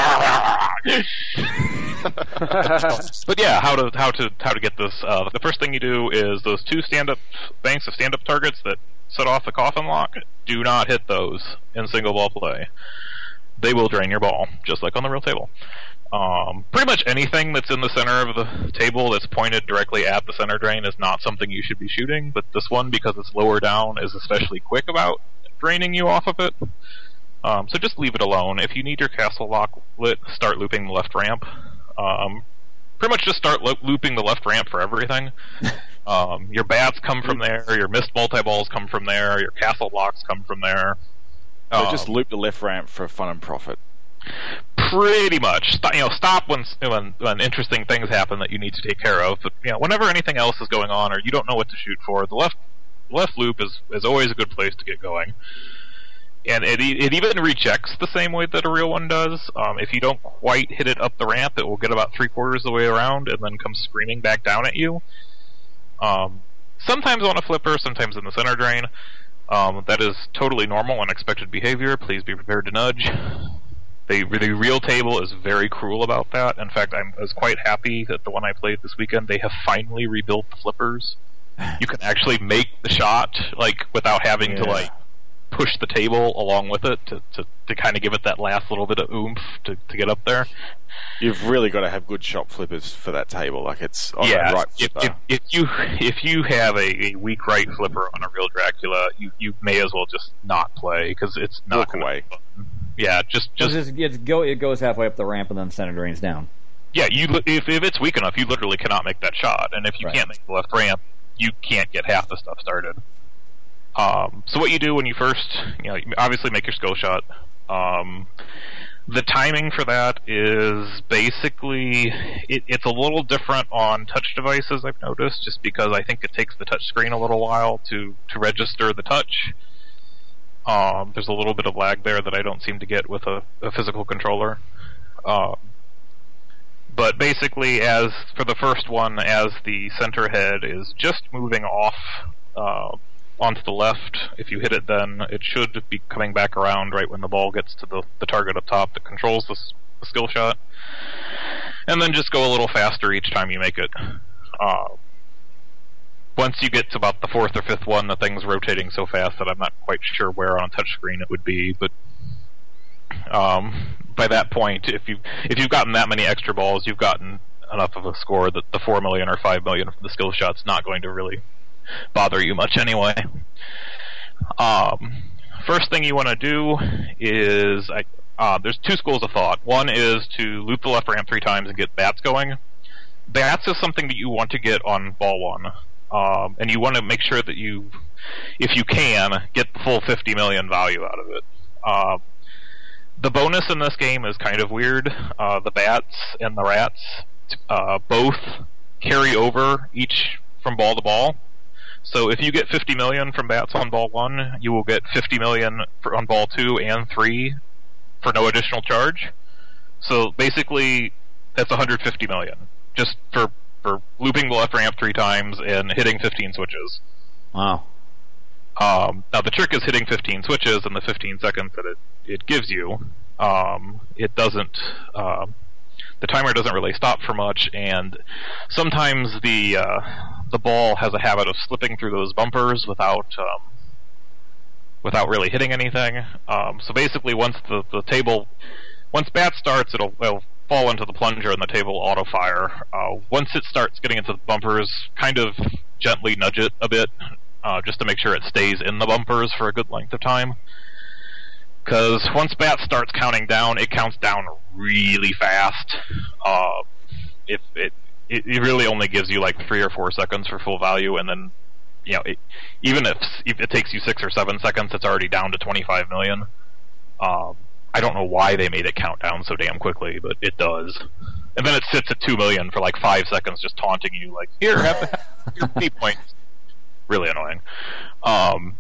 Speaker 7: but yeah, how to how to how to get this? Uh, the first thing you do is those two stand up banks of stand up targets that set off the coffin lock. Do not hit those in single ball play. They will drain your ball, just like on the real table. Um, pretty much anything that's in the center of the table that's pointed directly at the center drain is not something you should be shooting, but this one, because it's lower down, is especially quick about draining you off of it. Um, so just leave it alone. If you need your castle lock lit, start looping the left ramp. Um, pretty much just start lo- looping the left ramp for everything. Um, your bats come from there, your mist multi balls come from there, your castle locks come from there.
Speaker 6: So
Speaker 7: Um,
Speaker 6: just loop the left ramp for fun and profit.
Speaker 7: Pretty much St- you know stop when, when when interesting things happen that you need to take care of. But you know whenever anything else is going on or you don't know what to shoot for the left left loop is is always a good place to get going. And it it even rejects the same way that a real one does. Um, if you don't quite hit it up the ramp it will get about three quarters of the way around and then come screaming back down at you. Um, sometimes on a flipper sometimes in the center drain. Um, that is totally normal and expected behavior. Please be prepared to nudge they, the real table is very cruel about that. In fact, I'm, I was quite happy that the one I played this weekend, they have finally rebuilt the flippers. You can actually make the shot, like, without having to, like, push the table along with it to, to, to kind of give it that last little bit of oomph to, to get up there.
Speaker 6: You've really got to have good shot flippers for that table. Like it's on
Speaker 7: yeah,
Speaker 6: right
Speaker 7: if, if, if you if you have a, a weak right flipper on a real Dracula, you, you may as well just not play because it's not
Speaker 6: Walk away.
Speaker 7: fun. Yeah, just
Speaker 4: Just,
Speaker 7: just
Speaker 4: it's go, it goes halfway up the ramp and then center drains down.
Speaker 7: Yeah, you if if it's weak enough, you literally cannot make that shot, and if you
Speaker 4: Right.
Speaker 7: can't make the left ramp, you can't get half the stuff started. Um, so what you do when you first, you know, you obviously make your skill shot. Um, the timing for that is basically it, it's a little different on touch devices. I've noticed just because I think it takes the touch screen a little while to to register the touch. Um, there's a little bit of lag there that I don't seem to get with a, a physical controller. Um, but basically, as for the first one, as the center head is just moving off uh, onto the left, if you hit it, then it should be coming back around right when the ball gets to the, the target up top that controls the, the skill shot. And then just go a little faster each time you make it. Uh, once you get to about the fourth or fifth one, the thing's rotating so fast that I'm not quite sure where on a touchscreen it would be. But um, by that point, if you if you've gotten that many extra balls, you've gotten enough of a score that the four million or five million for the skill shot's not going to really bother you much anyway. Um, first thing you want to do is I, uh, there's two schools of thought. One is to loop the left ramp three times and get bats going. Bats is something that you want to get on ball one, um, and you want to make sure that you, if you can, get the full 50 million value out of it. Uh, the bonus in this game is kind of weird. Uh, the bats and the rats uh, both carry over each from ball to ball. So if you get 50 million from bats on ball one, you will get 50 million for, on ball two and three for no additional charge. So basically, that's 150 million just for for looping the left ramp three times and hitting 15 switches.
Speaker 4: Wow.
Speaker 7: Um, now the trick is hitting 15 switches in the 15 seconds that it, it gives you. Um, it doesn't. Uh, the timer doesn't really stop for much, and sometimes the uh, the ball has a habit of slipping through those bumpers without um, without really hitting anything. Um, so basically, once the, the table once bat starts, it'll, it'll fall into the plunger and the table auto fire. Uh, once it starts getting into the bumpers, kind of gently nudge it a bit, uh, just to make sure it stays in the bumpers for a good length of time. Because once bat starts counting down, it counts down really fast. Uh, if it, it it really only gives you like three or four seconds for full value, and then you know it, even if, if it takes you six or seven seconds, it's already down to 25 million. Um, I don't know why they made it count down so damn quickly, but it does. And then it sits at two million for like five seconds, just taunting you, like, "Here, have your key points." Really annoying. Um,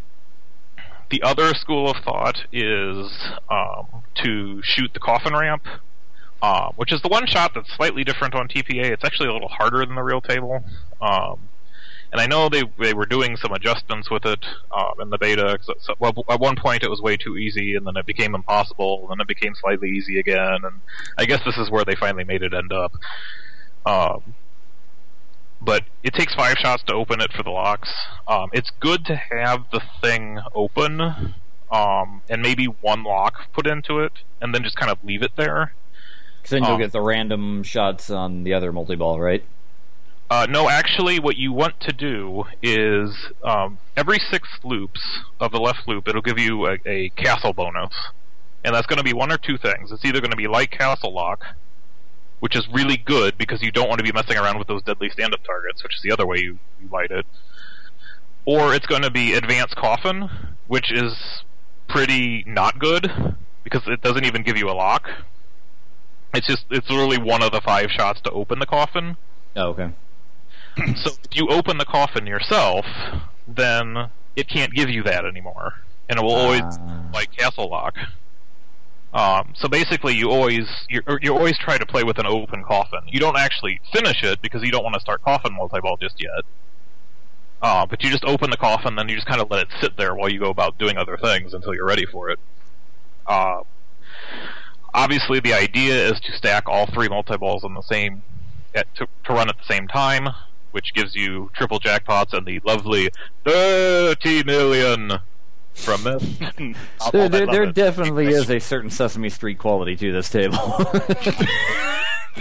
Speaker 7: the other school of thought is um, to shoot the coffin ramp, uh, which is the one shot that's slightly different on TPA. It's actually a little harder than the real table. Um, and I know they they were doing some adjustments with it um, in the beta. So, so, well, at one point it was way too easy, and then it became impossible, and then it became slightly easy again. And I guess this is where they finally made it end up. Um, but it takes five shots to open it for the locks. Um, it's good to have the thing open, um, and maybe one lock put into it, and then just kind of leave it there.
Speaker 4: Because then you'll
Speaker 7: Um,
Speaker 4: get the random shots on the other multi ball, right?
Speaker 7: Uh, no, actually, what you want to do is um, every six loops of the left loop, it'll give you a, a castle bonus, and that's going to be one or two things. It's either going to be light castle lock, which is really good because you don't want to be messing around with those deadly stand-up targets, which is the other way you, you light it, or it's going to be advanced coffin, which is pretty not good because it doesn't even give you a lock. It's just it's literally one of the five shots to open the coffin
Speaker 4: Oh, okay.
Speaker 7: so if you open the coffin yourself, then it can't give you that anymore, and it will always
Speaker 4: Ah.
Speaker 7: like castle lock. Um, so basically, you always you always try to play with an open coffin. You don't actually finish it because you don't want to start coffin multi-ball just yet. Uh, but you just open the coffin, then you just kind of let it sit there while you go about doing other things until you're ready for it. Uh, obviously, the idea is to stack all three multi-balls on the same at, to, to run at the same time, which gives you triple jackpots and the lovely 30 million from this.
Speaker 4: There, there, there
Speaker 6: it.
Speaker 4: definitely is a certain Sesame Street quality to this table.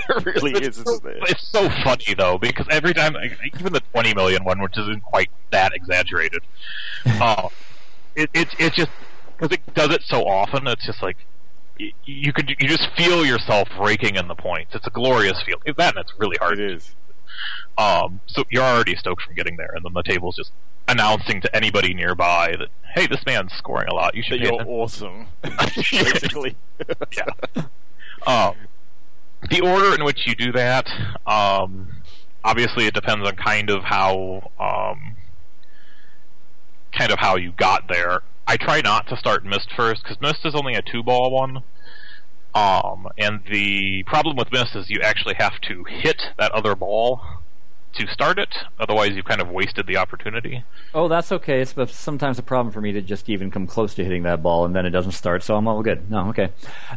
Speaker 6: There really is, isn't there?
Speaker 7: It's so funny though because every time, even the 20 million one, which isn't quite that exaggerated, uh, it, it it's just because it does it so often. It's just like y- you could you just feel yourself raking in the points. It's a glorious feeling. That and it's really hard.
Speaker 6: It is.
Speaker 7: Um, so you're already stoked from getting there, and then the table's just announcing to anybody nearby that hey, this man's scoring a lot. You should
Speaker 6: That you're awesome. Basically.
Speaker 7: yeah. Um, the order in which you do that, um, obviously, it depends on kind of how, um, kind of how you got there. I try not to start Mist first because Mist is only a two ball one. Um, and the problem with Mist is you actually have to hit that other ball to start it. Otherwise, you've kind of wasted the opportunity.
Speaker 4: oh, that's okay. It's but sometimes a problem for me to just even come close to hitting that ball and then it doesn't start, so I'm all good. No, okay.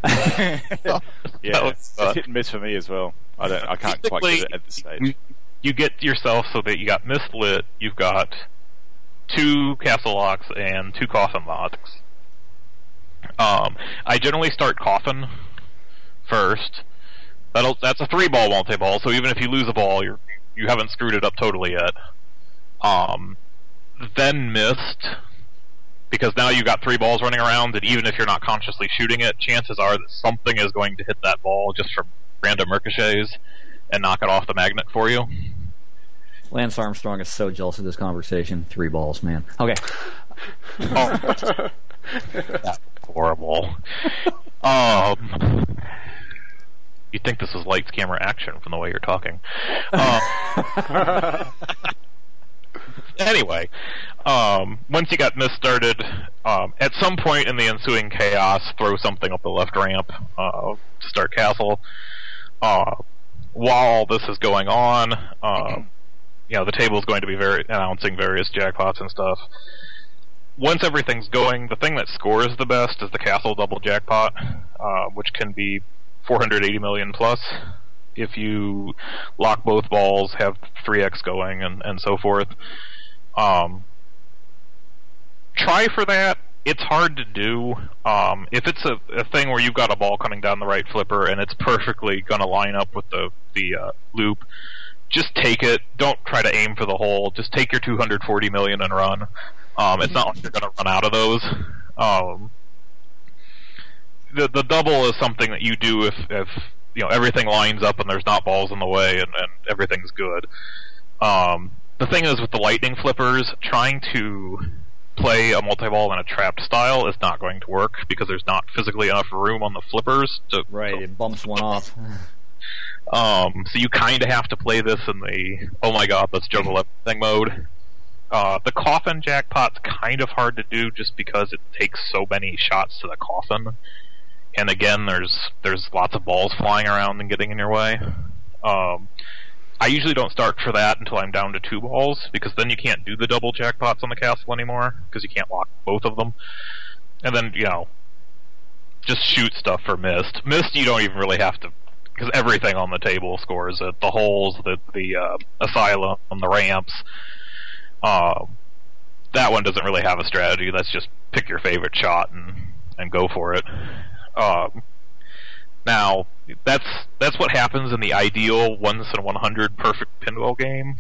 Speaker 6: Yeah,
Speaker 7: That was,
Speaker 6: it's
Speaker 7: uh,
Speaker 6: hit and miss for me as well. I don't. I can't quite get it at this stage.
Speaker 7: you get yourself so that you got mist lit, you've got two castle locks and two coffin locks. Um, I generally start coffin first. That'll that's a three ball multi ball, so even if you lose a ball, you're you haven't screwed it up totally yet. Um, then mist because now you've got three balls running around, and even if you're not consciously shooting it, chances are that something is going to hit that ball just from random ricochets and knock it off the magnet for you.
Speaker 4: Lance Armstrong is so jealous of this conversation. Three balls, man. Okay.
Speaker 7: Oh, that's horrible. Um, you'd think this is lights, camera, action from the way you're talking. Uh, anyway, um, once you got mist started, um, at some point in the ensuing chaos, throw something up the left ramp uh, to start castle. Uh, while this is going on, uh, you know the table is going to be very announcing various jackpots and stuff. Once everything's going, the thing that scores the best is the castle double jackpot, uh, which can be 480 million plus if you lock both balls, have 3x going, and, and so forth. Um, try for that. It's hard to do. Um, if it's a, a thing where you've got a ball coming down the right flipper and it's perfectly going to line up with the the uh, loop, just take it. Don't try to aim for the hole. Just take your 240 million and run. Um, it's not like you're going to run out of those. Um, the the double is something that you do if if you know everything lines up and there's not balls in the way and, and everything's good. Um, the thing is with the lightning flippers, trying to play a multi-ball in a trapped style is not going to work because there's not physically enough room on the flippers to
Speaker 4: Right, it bumps one off.
Speaker 7: um, so you kind of have to play this in the oh my god, let's juggle everything mode. Uh, the coffin jackpot's kind of hard to do just because it takes so many shots to the coffin, and again, there's there's lots of balls flying around and getting in your way. Um, I usually don't start for that until I'm down to two balls because then you can't do the double jackpots on the castle anymore because you can't lock both of them. And then you know, just shoot stuff for mist. Mist you don't even really have to because everything on the table scores it. The holes, the the uh, asylum, the ramps. Um, that one doesn't really have a strategy. That's just pick your favorite shot and and go for it. Um, now that's that's what happens in the ideal once in 100 perfect pinball game.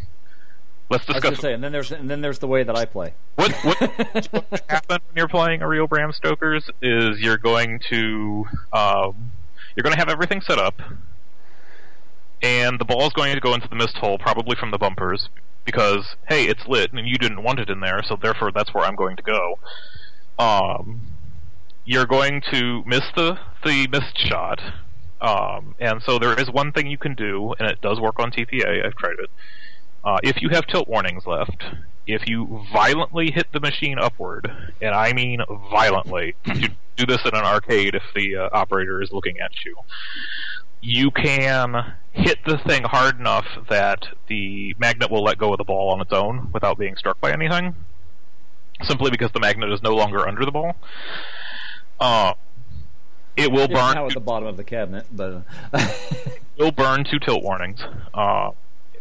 Speaker 7: Let's
Speaker 4: I was
Speaker 7: discuss
Speaker 4: say, and then there's and then there's the way that I play.
Speaker 7: what what what happen when you're playing a real Bram Stoker's is you're going to um, you're going to have everything set up, and the ball is going to go into the mist hole, probably from the bumpers, because hey, it's lit and you didn't want it in there, so therefore that's where I'm going to go. Um, you're going to miss the the missed shot, um, and so there is one thing you can do, and it does work on TPA. I've tried it. Uh, if you have tilt warnings left, if you violently hit the machine upward, and I mean violently, you do this in an arcade if the uh, operator is looking at you, you can hit the thing hard enough that the magnet will let go of the ball on its own without being struck by anything, simply because the magnet is no longer under the ball. Uh, it will burn.
Speaker 4: now at the bottom of the cabinet, but
Speaker 7: will burn two tilt warnings, uh,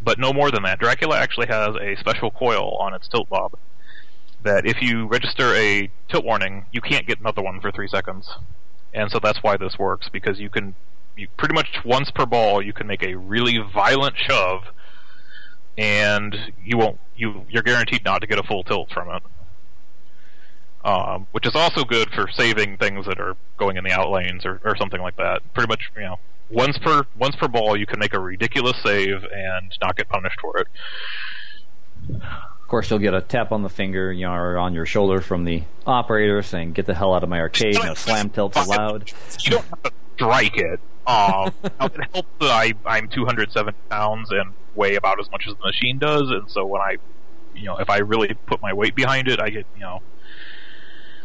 Speaker 7: but no more than that. Dracula actually has a special coil on its tilt bob that if you register a tilt warning, you can't get another one for three seconds, and so that's why this works because you can, you pretty much once per ball, you can make a really violent shove, and you won't, you you're guaranteed not to get a full tilt from it. Um, which is also good for saving things that are going in the out lanes or, or something like that. Pretty much, you know, once per once per ball, you can make a ridiculous save and not get punished for it.
Speaker 4: of course you'll get a tap on the finger, you know, or on your shoulder from the operator saying, "Get the hell out of my arcade!" No slam tilts allowed.
Speaker 7: You don't have to strike it. Um, it helps that I I'm 270 pounds and weigh about as much as the machine does, and so when I, you know, if I really put my weight behind it, I get you know,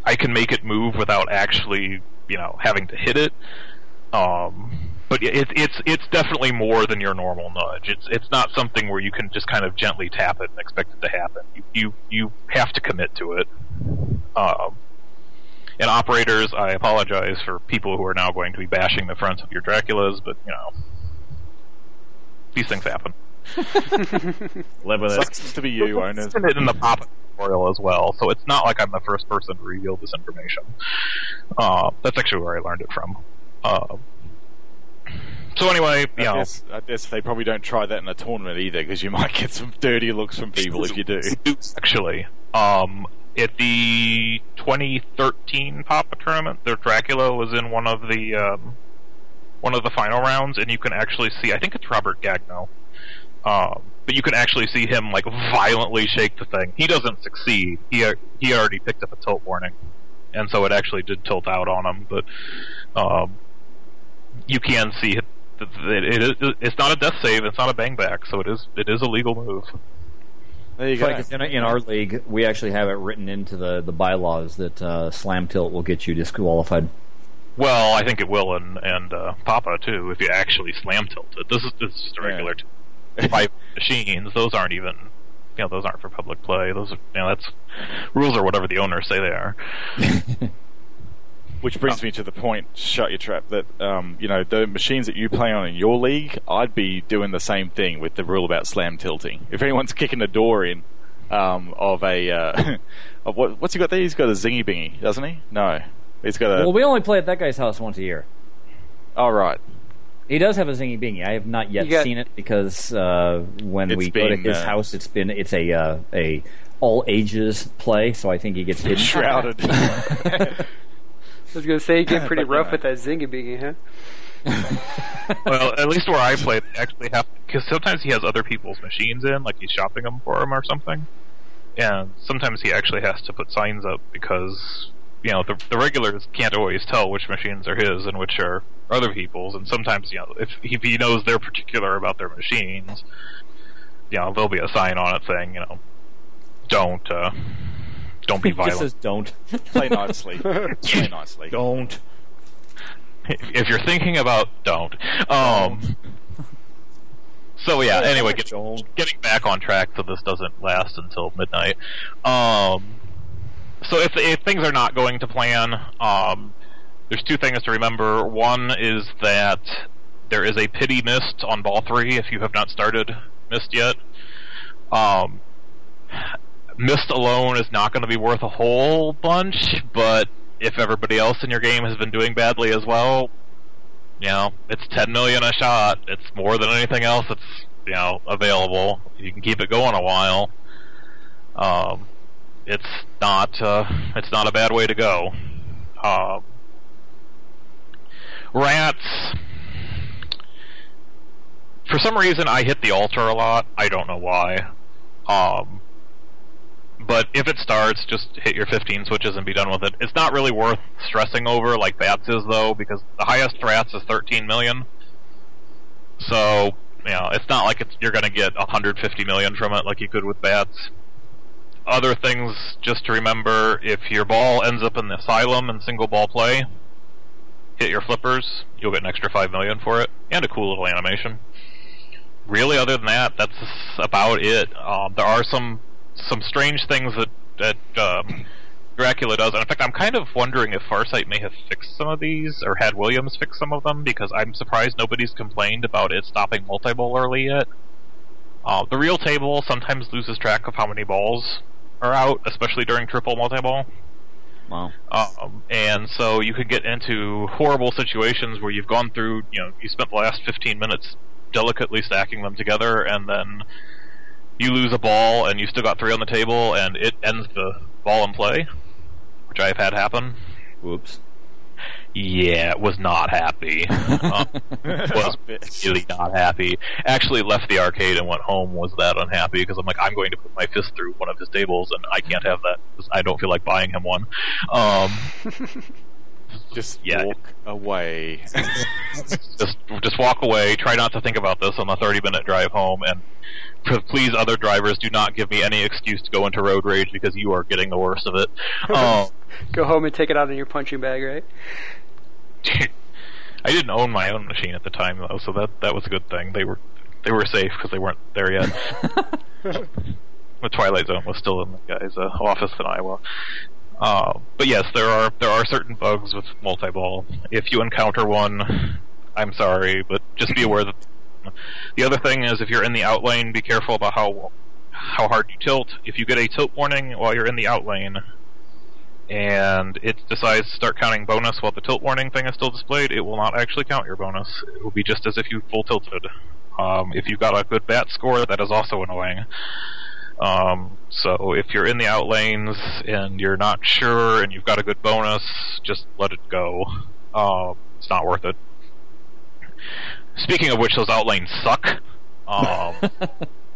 Speaker 7: I can make it move without actually you know having to hit it. Um, but it, it's it's definitely more than your normal nudge. It's it's not something where you can just kind of gently tap it and expect it to happen. You you, you have to commit to it. Um, and operators, I apologize for people who are now going to be bashing the fronts of your Draculas, but you know these things happen.
Speaker 4: Live with it.
Speaker 6: Sucks to be you, owners.
Speaker 7: It's in it in the pop tutorial as well, so it's not like I'm the first person to reveal this information. Uh, that's actually where I learned it from. Uh, so anyway, you
Speaker 6: I
Speaker 7: know,
Speaker 6: guess, I guess they probably don't try that in a tournament either, because you might get some dirty looks from people if you do.
Speaker 7: actually, um, at the 2013 Papa tournament, their Dracula was in one of the um, one of the final rounds, and you can actually see. I think it's Robert Gagno. Um, but you can actually see him like violently shake the thing. He doesn't succeed. He he already picked up a tilt warning, and so it actually did tilt out on him. But um, you can see it, it, it is, it's not a death save. It's not a bang back. So it is it is a legal move.
Speaker 6: There you
Speaker 4: It's
Speaker 6: go.
Speaker 4: like in, in our league, we actually have it written into the, the bylaws that uh, slam tilt will get you disqualified.
Speaker 7: Well, I think it will, and and uh, Papa too. If you actually slam tilt it, this is this is just a regular t- five machines. Those aren't even, you know, those aren't for public play. Those are, you know, that's rules are whatever the owners say they are.
Speaker 6: Which brings me to the point, shut your trap, that, um, you know, the machines that you play on in your league, I'd be doing the same thing with the rule about slam tilting. If anyone's kicking a door in um, of a. Uh, of what, what's he got there? He's got a zingy bingy, doesn't he? No. He's got a.
Speaker 4: well, we only play at that guy's house once a year.
Speaker 6: oh, right.
Speaker 4: He does have a zingy bingy. I have not yet
Speaker 5: got-
Speaker 4: seen it because uh, when
Speaker 6: It's
Speaker 4: we go to
Speaker 6: been,
Speaker 4: his
Speaker 6: uh,
Speaker 4: house, it's been it's a uh, a all ages play, so I think he gets hidden.
Speaker 6: Shrouded.
Speaker 5: I was going to say you get pretty
Speaker 6: But,
Speaker 5: rough
Speaker 6: uh,
Speaker 5: with that zingy bingy, huh?
Speaker 7: well, at least where I play, they actually have because sometimes he has other people's machines in, like he's shopping them for him or something, and sometimes he actually has to put signs up because you know the the regulars can't always tell which machines are his and which are other people's, and sometimes you know if, if he knows they're particular about their machines, you know there'll be a sign on it saying you know don't uh, don't be
Speaker 4: He just
Speaker 7: violent.
Speaker 4: says don't.
Speaker 6: Play nicely. Play nicely.
Speaker 4: Don't.
Speaker 7: if you're thinking about don't. Um, so yeah. Anyway, get, getting back on track so this doesn't last until midnight. Um, so if, if things are not going to plan, um, there's two things to remember. One is that there is a pity mist on ball three if you have not started mist yet. Um, mist alone is not going to be worth a whole bunch, but if everybody else in your game has been doing badly as well, you know, it's 10 million a shot. It's more than anything else that's, you know, available. You can keep it going a while. Um, it's not, uh, it's not a bad way to go. Um, rats. For some reason, I hit the altar a lot. I don't know why. Um, but if it starts, just hit your 15 switches and be done with it. It's not really worth stressing over like Bats is though, because the highest Rats is 13 million. So you know, it's not like it's, you're going to get 150 million from it like you could with Bats. Other things just to remember: if your ball ends up in the asylum in single ball play, hit your flippers. You'll get an extra five million for it, and a cool little animation. Really, other than that, that's about it. Um, there are some some strange things that that um, Dracula does, and in fact, I'm kind of wondering if Farsight may have fixed some of these, or had Williams fix some of them, because I'm surprised nobody's complained about it stopping multi-ball early yet. Uh, the real table sometimes loses track of how many balls are out, especially during triple multi-ball.
Speaker 4: Wow.
Speaker 7: Um, and so you could get into horrible situations where you've gone through, you know, you spent the last 15 minutes delicately stacking them together, and then you lose a ball, and you still got three on the table, and it ends the ball in play, which I've had happen.
Speaker 4: Whoops.
Speaker 7: Yeah, was not happy. um, was really not happy. Actually left the arcade and went home. Was that unhappy because I'm like, I'm going to put my fist through one of his tables, and I can't have that because I don't feel like buying him one. Um,
Speaker 6: Just
Speaker 7: Yeah.
Speaker 6: walk away.
Speaker 7: just just walk away. Try not to think about this on the 30 minute drive home, and please, other drivers, do not give me any excuse to go into road rage because you are getting the worst of it. Um,
Speaker 5: Go home and take it out in your punching bag, right?
Speaker 7: I didn't own my own machine at the time though, so that that was a good thing. They were they were safe because they weren't there yet. the Twilight Zone was still in the guy's uh, office in Iowa. Uh, but yes, there are there are certain bugs with multi-ball. If you encounter one, I'm sorry, but just be aware that The other thing is, if you're in the out lane, be careful about how how hard you tilt. If you get a tilt warning while you're in the out lane, and it decides to start counting bonus while the tilt warning thing is still displayed, it will not actually count your bonus. It will be just as if you full tilted. Um, if you've got a good bat score, that is also annoying. Um, so if you're in the out lanes and you're not sure and you've got a good bonus, just let it go. Uh, it's not worth it. Speaking of which, those out lanes suck. Um,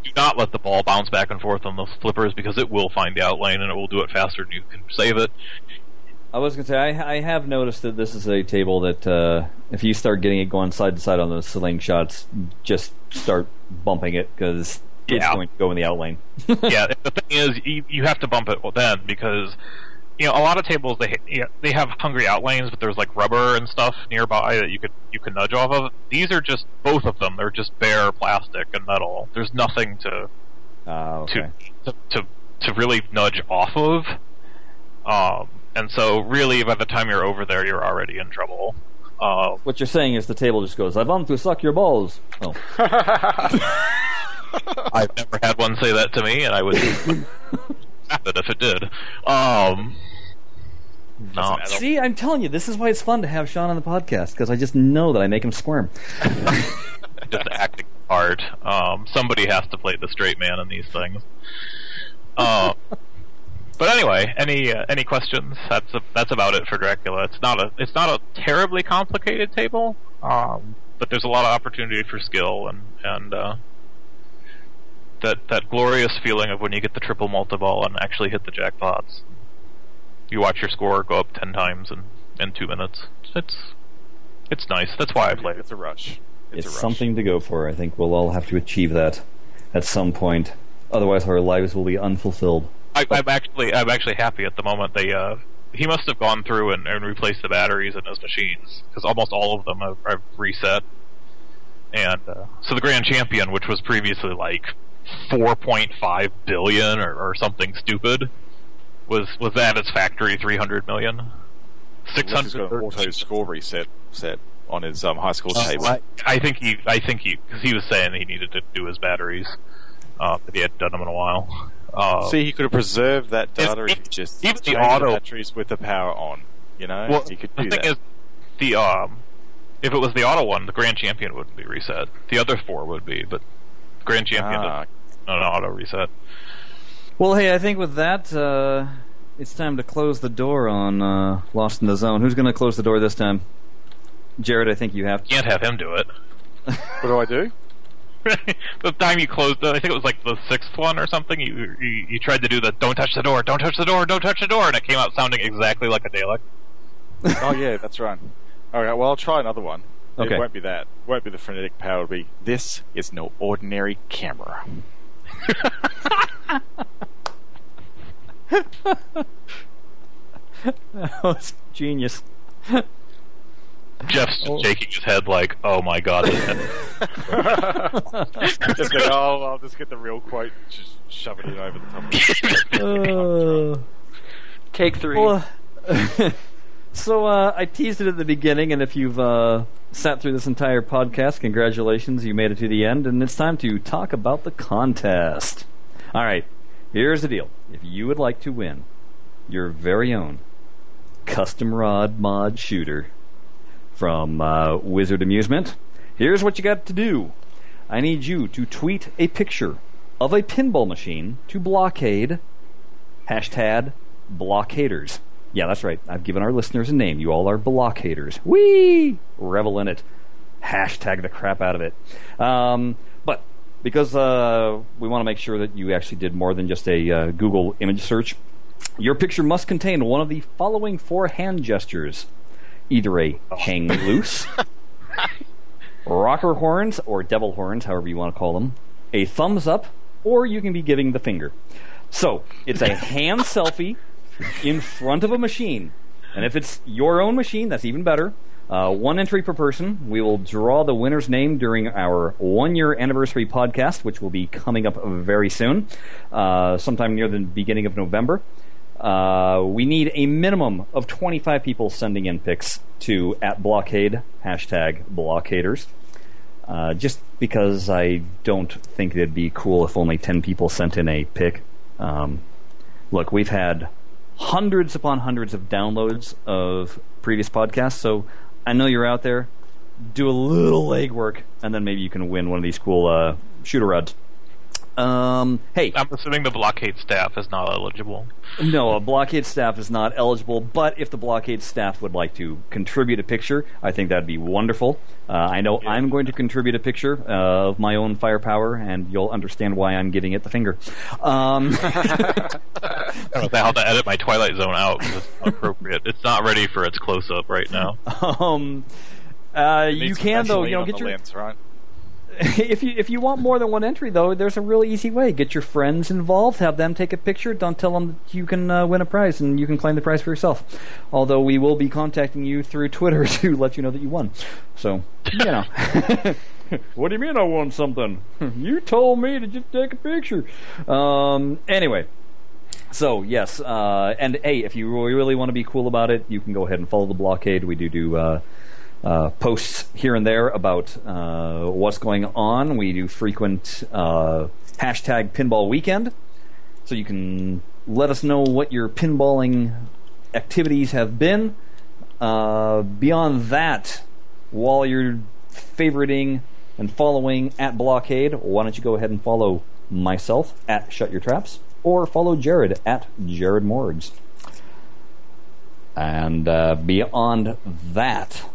Speaker 7: do not let the ball bounce back and forth on those flippers because it will find the out lane and it will do it faster than you can save it.
Speaker 4: I was going to say, I, I have noticed that this is a table that uh, if you start getting it going side to side on the slingshots, just start bumping it because it's
Speaker 7: Yeah.
Speaker 4: going to go in the out lane.
Speaker 7: yeah, the thing is, you, you have to bump it then because you know a lot of tables they yeah, they have hungry out lanes, but there's like rubber and stuff nearby that you could you can nudge off of. These are just both of them. They're just bare plastic and metal. There's nothing to
Speaker 4: Ah, okay.
Speaker 7: to, to to really nudge off of. Um, and so really, by the time you're over there, you're already in trouble. Uh,
Speaker 4: What you're saying is the table just goes, I want to suck your balls. Oh.
Speaker 7: I've never had one say that to me, and I would it if it did. Um, no,
Speaker 4: See, I'm telling you, this is why it's fun to have Sean on the podcast because I just know that I make him squirm.
Speaker 7: just acting hard. Um, somebody has to play the straight man in these things. Uh, but anyway, any uh, any questions? That's a, that's about it for Dracula. It's not a it's not a terribly complicated table, um, but there's a lot of opportunity for skill and and uh, that that glorious feeling of when you get the triple multi ball and actually hit the jackpots. You watch your score go up ten times in in two minutes. It's it's nice. That's why I play.
Speaker 6: It's a rush.
Speaker 4: It's,
Speaker 6: It's, a rush.
Speaker 4: something to go for. I think we'll all have to achieve that at some point. Otherwise, our lives will be unfulfilled.
Speaker 7: I, I'm actually I'm actually happy at the moment. They uh, he must have gone through and, and replaced the batteries in his machines because almost all of them have, have reset. And uh, so the grand champion, which was previously like 4.5 billion or, or something stupid, was was at its factory 300 million.
Speaker 6: He's got an auto score reset set on his um, high school table.
Speaker 7: I, I think he I think he because he was saying he needed to do his batteries, uh, but he hadn't done them in a while. Uh,
Speaker 6: See, he could have preserved that data
Speaker 7: If-
Speaker 6: if he just
Speaker 7: even the auto-
Speaker 6: batteries with the power on. You know,
Speaker 7: Well,
Speaker 6: he could
Speaker 7: the
Speaker 6: do
Speaker 7: thing
Speaker 6: that.
Speaker 7: is, the um, if it was the auto one, the grand champion wouldn't be reset. The other four would be, but grand champion
Speaker 6: Ah.
Speaker 7: Doesn't an auto reset.
Speaker 4: Well, hey, I think with that, uh, it's time to close the door on uh, Lost in the Zone. Who's going to close the door this time? Jared, I think you have to.
Speaker 7: Can't have him do it.
Speaker 6: what do I do?
Speaker 7: the time you closed, it, I think it was like the sixth one or something. You, you you tried to do the "Don't touch the door, don't touch the door, don't touch the door," and it came out sounding exactly like a Dalek.
Speaker 6: oh yeah, that's right. All right, well I'll try another one.
Speaker 4: Okay.
Speaker 6: It won't be that. It won't be the frenetic power. It'll be this is no ordinary camera.
Speaker 4: That was genius.
Speaker 7: Jeff's shaking his head like, "Oh my god."
Speaker 6: just go, oh, I'll just get the real quote, just shove it in over the top.
Speaker 4: Uh,
Speaker 5: Take three.
Speaker 4: well, so uh, I teased it at the beginning, and if you've uh, sat through this entire podcast, congratulations, you made it to the end, and it's time to talk about the contest. All right, here's the deal: if you would like to win your very own custom rod mod shooter from uh, Wizard Amusement, here's what you got to do. I need you to tweet a picture of a pinball machine to blockade hashtag blockaders. Yeah, that's right. I've given our listeners a name. You all are blockaders. Whee! Revel in it. Hashtag the crap out of it. Um, but because uh, we want to make sure that you actually did more than just a uh, Google image search, your picture must contain one of the following four hand gestures either a hang loose, rocker horns, or devil horns, however you want to call them, a thumbs up, or you can be giving the finger. So, it's a hand selfie in front of a machine. And if it's your own machine, that's even better. Uh, one entry per person. We will draw the winner's name during our one year anniversary podcast, which will be coming up very soon, uh, sometime near the beginning of November. Uh, we need a minimum of 25 people sending in pics to at blockade, hashtag blockaders. uh, just because I don't think it'd be cool if only 10 people sent in a pic. Um, look, we've had hundreds upon hundreds of downloads of previous podcasts, so I know you're out there. Do a little legwork, and then maybe you can win one of these cool uh, shooter rods. Um, hey,
Speaker 7: I'm assuming the blockade staff is not eligible.
Speaker 4: no, a blockade staff is not eligible, but if the blockade staff would like to contribute a picture, I think that'd be wonderful. Uh, I know I'm going to contribute a picture uh, of my own firepower, and you'll understand why I'm giving it the finger. Um,
Speaker 7: I don't know how to edit my Twilight Zone out 'cause it's appropriate. It's not ready for its close up right now.
Speaker 4: um, uh, you can though, you know, get your
Speaker 6: lens, right?
Speaker 4: if you if you want more than one entry though, there's a really easy way. Get your friends involved, have them take a picture. Don't tell them that you can uh, win a prize and you can claim the prize for yourself. Although we will be contacting you through Twitter to let you know that you won. So you know. what do you mean I won something? you told me to just take a picture. Um, anyway. So yes, uh, and hey, if you really, want to be cool about it, you can go ahead and follow the blockade. We do do uh, uh, posts here and there about uh, what's going on. We do frequent uh, hashtag Pinball Weekend, so you can let us know what your pinballing activities have been. Uh, beyond that, while you're favoriting and following at Blockade, why don't you go ahead and follow myself at Shut Your Traps, or follow Jared at Jared Morgs. And uh, beyond that,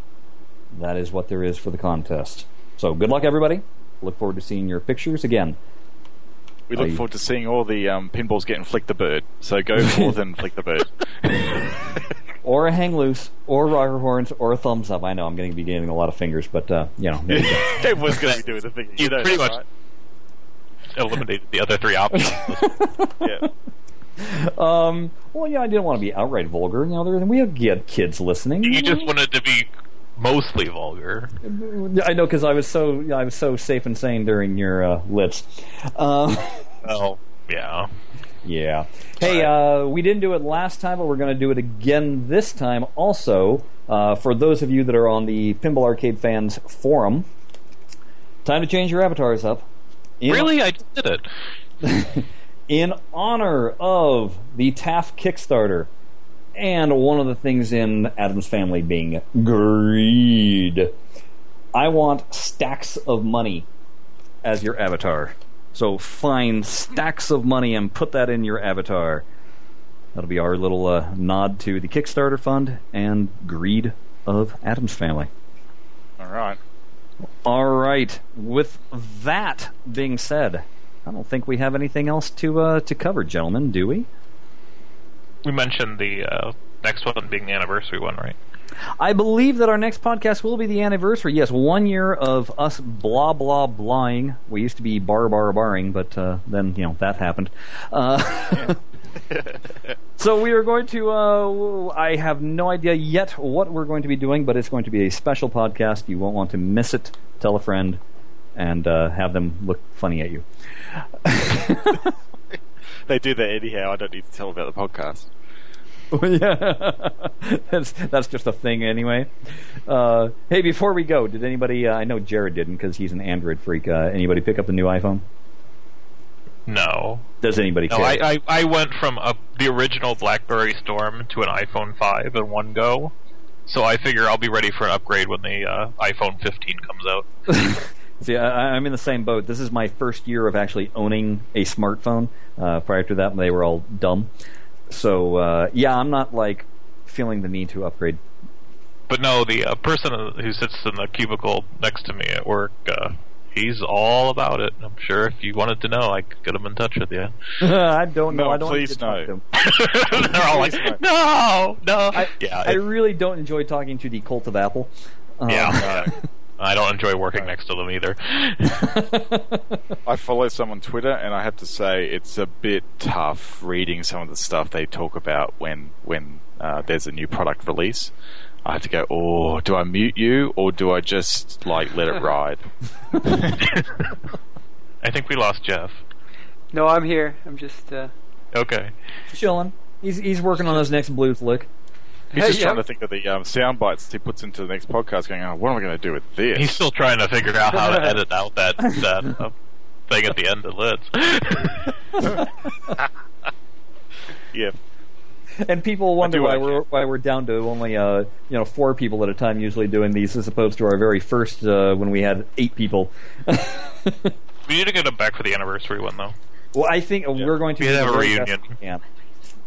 Speaker 4: that is what there is for the contest. So good luck, everybody. Look forward to seeing your pictures again.
Speaker 6: We look
Speaker 4: Are you-
Speaker 6: forward to seeing all the um, pinballs getting flick the bird. So go forth and flick the bird.
Speaker 4: Or a hang loose, or rocker horns, or a thumbs up. I know I'm going to be getting a lot of fingers, but uh, you know. there you go.
Speaker 6: Everyone's going to be doing the thing.
Speaker 7: You
Speaker 6: know
Speaker 7: pretty much-
Speaker 6: right?
Speaker 7: Eliminated the other three options.
Speaker 6: Yeah.
Speaker 4: um, well, yeah, I didn't want to be outright vulgar. You know, there, we have kids listening.
Speaker 7: you just wanted to be mostly vulgar.
Speaker 4: I know because I was so I was so safe and sane during your uh, lips. Um,
Speaker 7: Oh, yeah.
Speaker 4: Yeah. Hey, uh, we didn't do it last time, but we're going to do it again this time. Also, uh, for those of you that are on the Pinball Arcade Fans forum, time to change your avatars up. In,
Speaker 7: Really? I did it.
Speaker 4: In honor of the TAF Kickstarter, and one of the things in Addams family being greed, I want stacks of money as your avatar. So find stacks of money and put that in your avatar. That'll be our little uh, nod to the Kickstarter fund and greed of Addams family.
Speaker 6: All right.
Speaker 4: All right. With that being said, I don't think we have anything else to uh, to cover, gentlemen. Do we?
Speaker 7: We mentioned the uh, next one being the anniversary one, right?
Speaker 4: I believe that our next podcast will be the anniversary. Yes, one year of us blah blah blahing. We used to be bar bar barring, but uh, then you know that happened. Uh, so we are going to. Uh, I have no idea yet what we're going to be doing, but it's going to be a special podcast. You won't want to miss it. Tell a friend, and uh, have them look funny at you.
Speaker 6: They do that anyhow. I don't need to tell about the podcast.
Speaker 4: yeah, that's that's just a thing anyway. Uh, hey, before we go, did anybody? Uh, I know Jared didn't because he's an Android freak. Uh, anybody pick up the new iPhone?
Speaker 7: No.
Speaker 4: Does anybody
Speaker 7: No,
Speaker 4: care?
Speaker 7: I, I, I went from a, the original BlackBerry Storm to an iPhone 5 in one go. So I figure I'll be ready for an upgrade when the uh, iPhone 15 comes out.
Speaker 4: See, I, I'm in the same boat. This is my first year of actually owning a smartphone. Uh, prior to that, they were all dumb. So uh, yeah, I'm not like feeling the need to upgrade.
Speaker 7: But no, the uh, person who sits in the cubicle next to me at work, uh, he's all about it. I'm sure if you wanted to know, I could get him in touch with you.
Speaker 4: I don't know.
Speaker 6: No,
Speaker 4: I don't
Speaker 6: please
Speaker 4: need to talk
Speaker 6: no.
Speaker 7: They're all like, no, no.
Speaker 4: I,
Speaker 7: yeah,
Speaker 4: I
Speaker 7: it-
Speaker 4: really don't enjoy talking to the cult of Apple. Um,
Speaker 7: yeah. I don't enjoy working next to them either.
Speaker 6: I follow some on Twitter, and I have to say it's a bit tough reading some of the stuff they talk about when when uh, there's a new product release. I have to go, oh, do I mute you or do I just like let it ride?
Speaker 7: I think we lost Jeff.
Speaker 5: No, I'm here. I'm just. Uh,
Speaker 7: Okay.
Speaker 4: chilling. He's he's working on his next blue flick.
Speaker 6: He's just
Speaker 5: Yeah.
Speaker 6: trying to think of the um, sound bites he puts into the next podcast. Going, oh, what am I going to do with this?
Speaker 7: He's still trying to figure out how to edit out that that uh, thing at the end of Lids.
Speaker 6: yeah.
Speaker 4: And people wonder why we're why we're down to only uh, you know four people at a time usually doing these as opposed to our very first uh, when we had eight people.
Speaker 7: we need to get them back for the anniversary one though.
Speaker 4: Well, I think uh we're going to
Speaker 7: We have a reunion.
Speaker 4: best we can.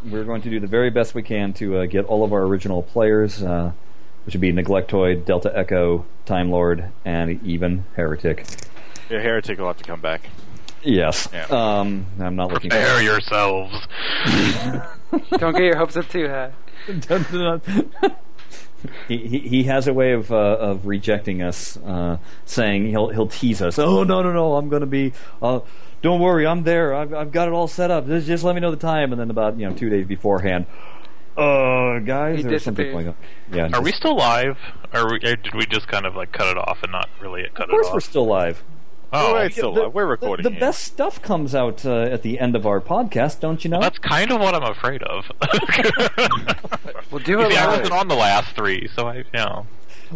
Speaker 4: We're going to do the very best we can to uh, get all of our original players, uh, which would be Neglectoid, Delta Echo, Time Lord, and even Heretic.
Speaker 6: Yeah, Heretic will have to come back.
Speaker 4: Yes.
Speaker 6: Yeah.
Speaker 4: Um, I'm not looking.
Speaker 7: Prepare yourselves.
Speaker 5: Don't get your hopes up too high.
Speaker 4: he, he he has a way of uh, of rejecting us, uh, saying he'll he'll tease us. Oh no no no! I'm going to be. Uh, don't worry, I'm there. I've I've got it all set up. Just, just let me know the time, and then about you know two days beforehand. Uh, guys,
Speaker 5: He
Speaker 4: there's something
Speaker 5: disappeared.
Speaker 4: going on. Yeah.
Speaker 7: Are
Speaker 4: just-
Speaker 7: we still live? Or, we, or did we just kind of like cut it off and not really cut it off?
Speaker 4: Of course, we're still live.
Speaker 7: Oh,
Speaker 6: Wait, still
Speaker 4: The-
Speaker 6: We're recording.
Speaker 4: The, the best stuff comes out uh, at the end of our podcast, don't you know?
Speaker 7: that's kind of what I'm afraid of.
Speaker 5: We'll do it
Speaker 7: see, I wasn't on the last three, so I, you know,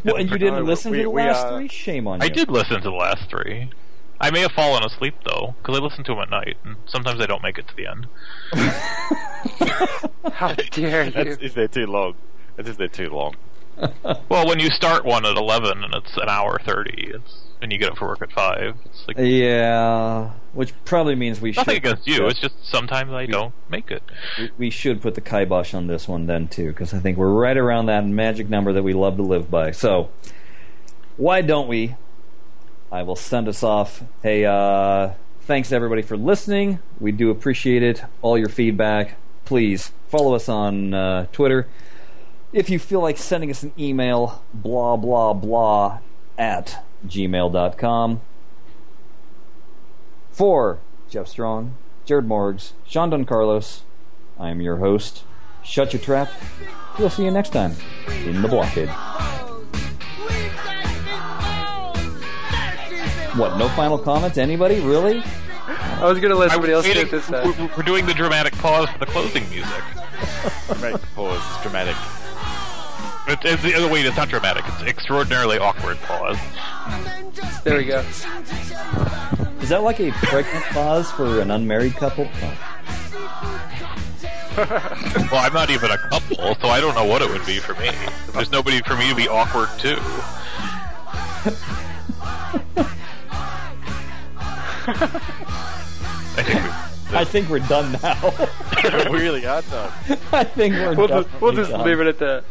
Speaker 4: well, and you didn't
Speaker 6: Uh,
Speaker 4: listen
Speaker 6: we-
Speaker 4: to the
Speaker 6: we,
Speaker 4: last
Speaker 6: uh,
Speaker 4: three. Shame on you.
Speaker 7: I did listen to the last three. I may have fallen asleep though, because I listen to them at night, and sometimes I don't make it to the end.
Speaker 5: How dare you?
Speaker 6: That's if they're too long. That's if they're too long.
Speaker 7: Well, when you start one at eleven and it's an hour thirty, it's and you get up for work at five. It's like
Speaker 4: Yeah, which probably means we should.
Speaker 7: nothing
Speaker 4: should.
Speaker 7: against you. It's just sometimes I don't make it.
Speaker 4: we- we should put the kibosh on this one then too, because I think we're right around that magic number that we love to live by. So, why don't we? I will send us off. Hey, uh, thanks everybody for listening. We do appreciate it. All your feedback. Please follow us on uh, Twitter. If you feel like sending us an email, blah blah blah at gmail.com. For Jeff Strong, Jared Morgs, Sean Don Carlos, I am your host. Shut your trap. We'll see you next time in the blockade. What? No final comments? Anybody? Really?
Speaker 5: I was gonna let
Speaker 7: I
Speaker 5: somebody else do it this time.
Speaker 7: we're- We're doing the dramatic pause for the closing music.
Speaker 6: Make pause. Dramatic.
Speaker 7: It, it's the other way. It's not dramatic. It's extraordinarily awkward pause.
Speaker 5: There we go.
Speaker 4: Is that like a pregnant pause for an unmarried couple? Oh.
Speaker 7: Well, I'm not even a couple, so I don't know what it would be for me. There's nobody for me to be awkward to. I think we,
Speaker 4: I think we're done now.
Speaker 6: we really are done.
Speaker 4: I think we're
Speaker 5: We'll
Speaker 4: done.
Speaker 5: just, we'll just leave it at that.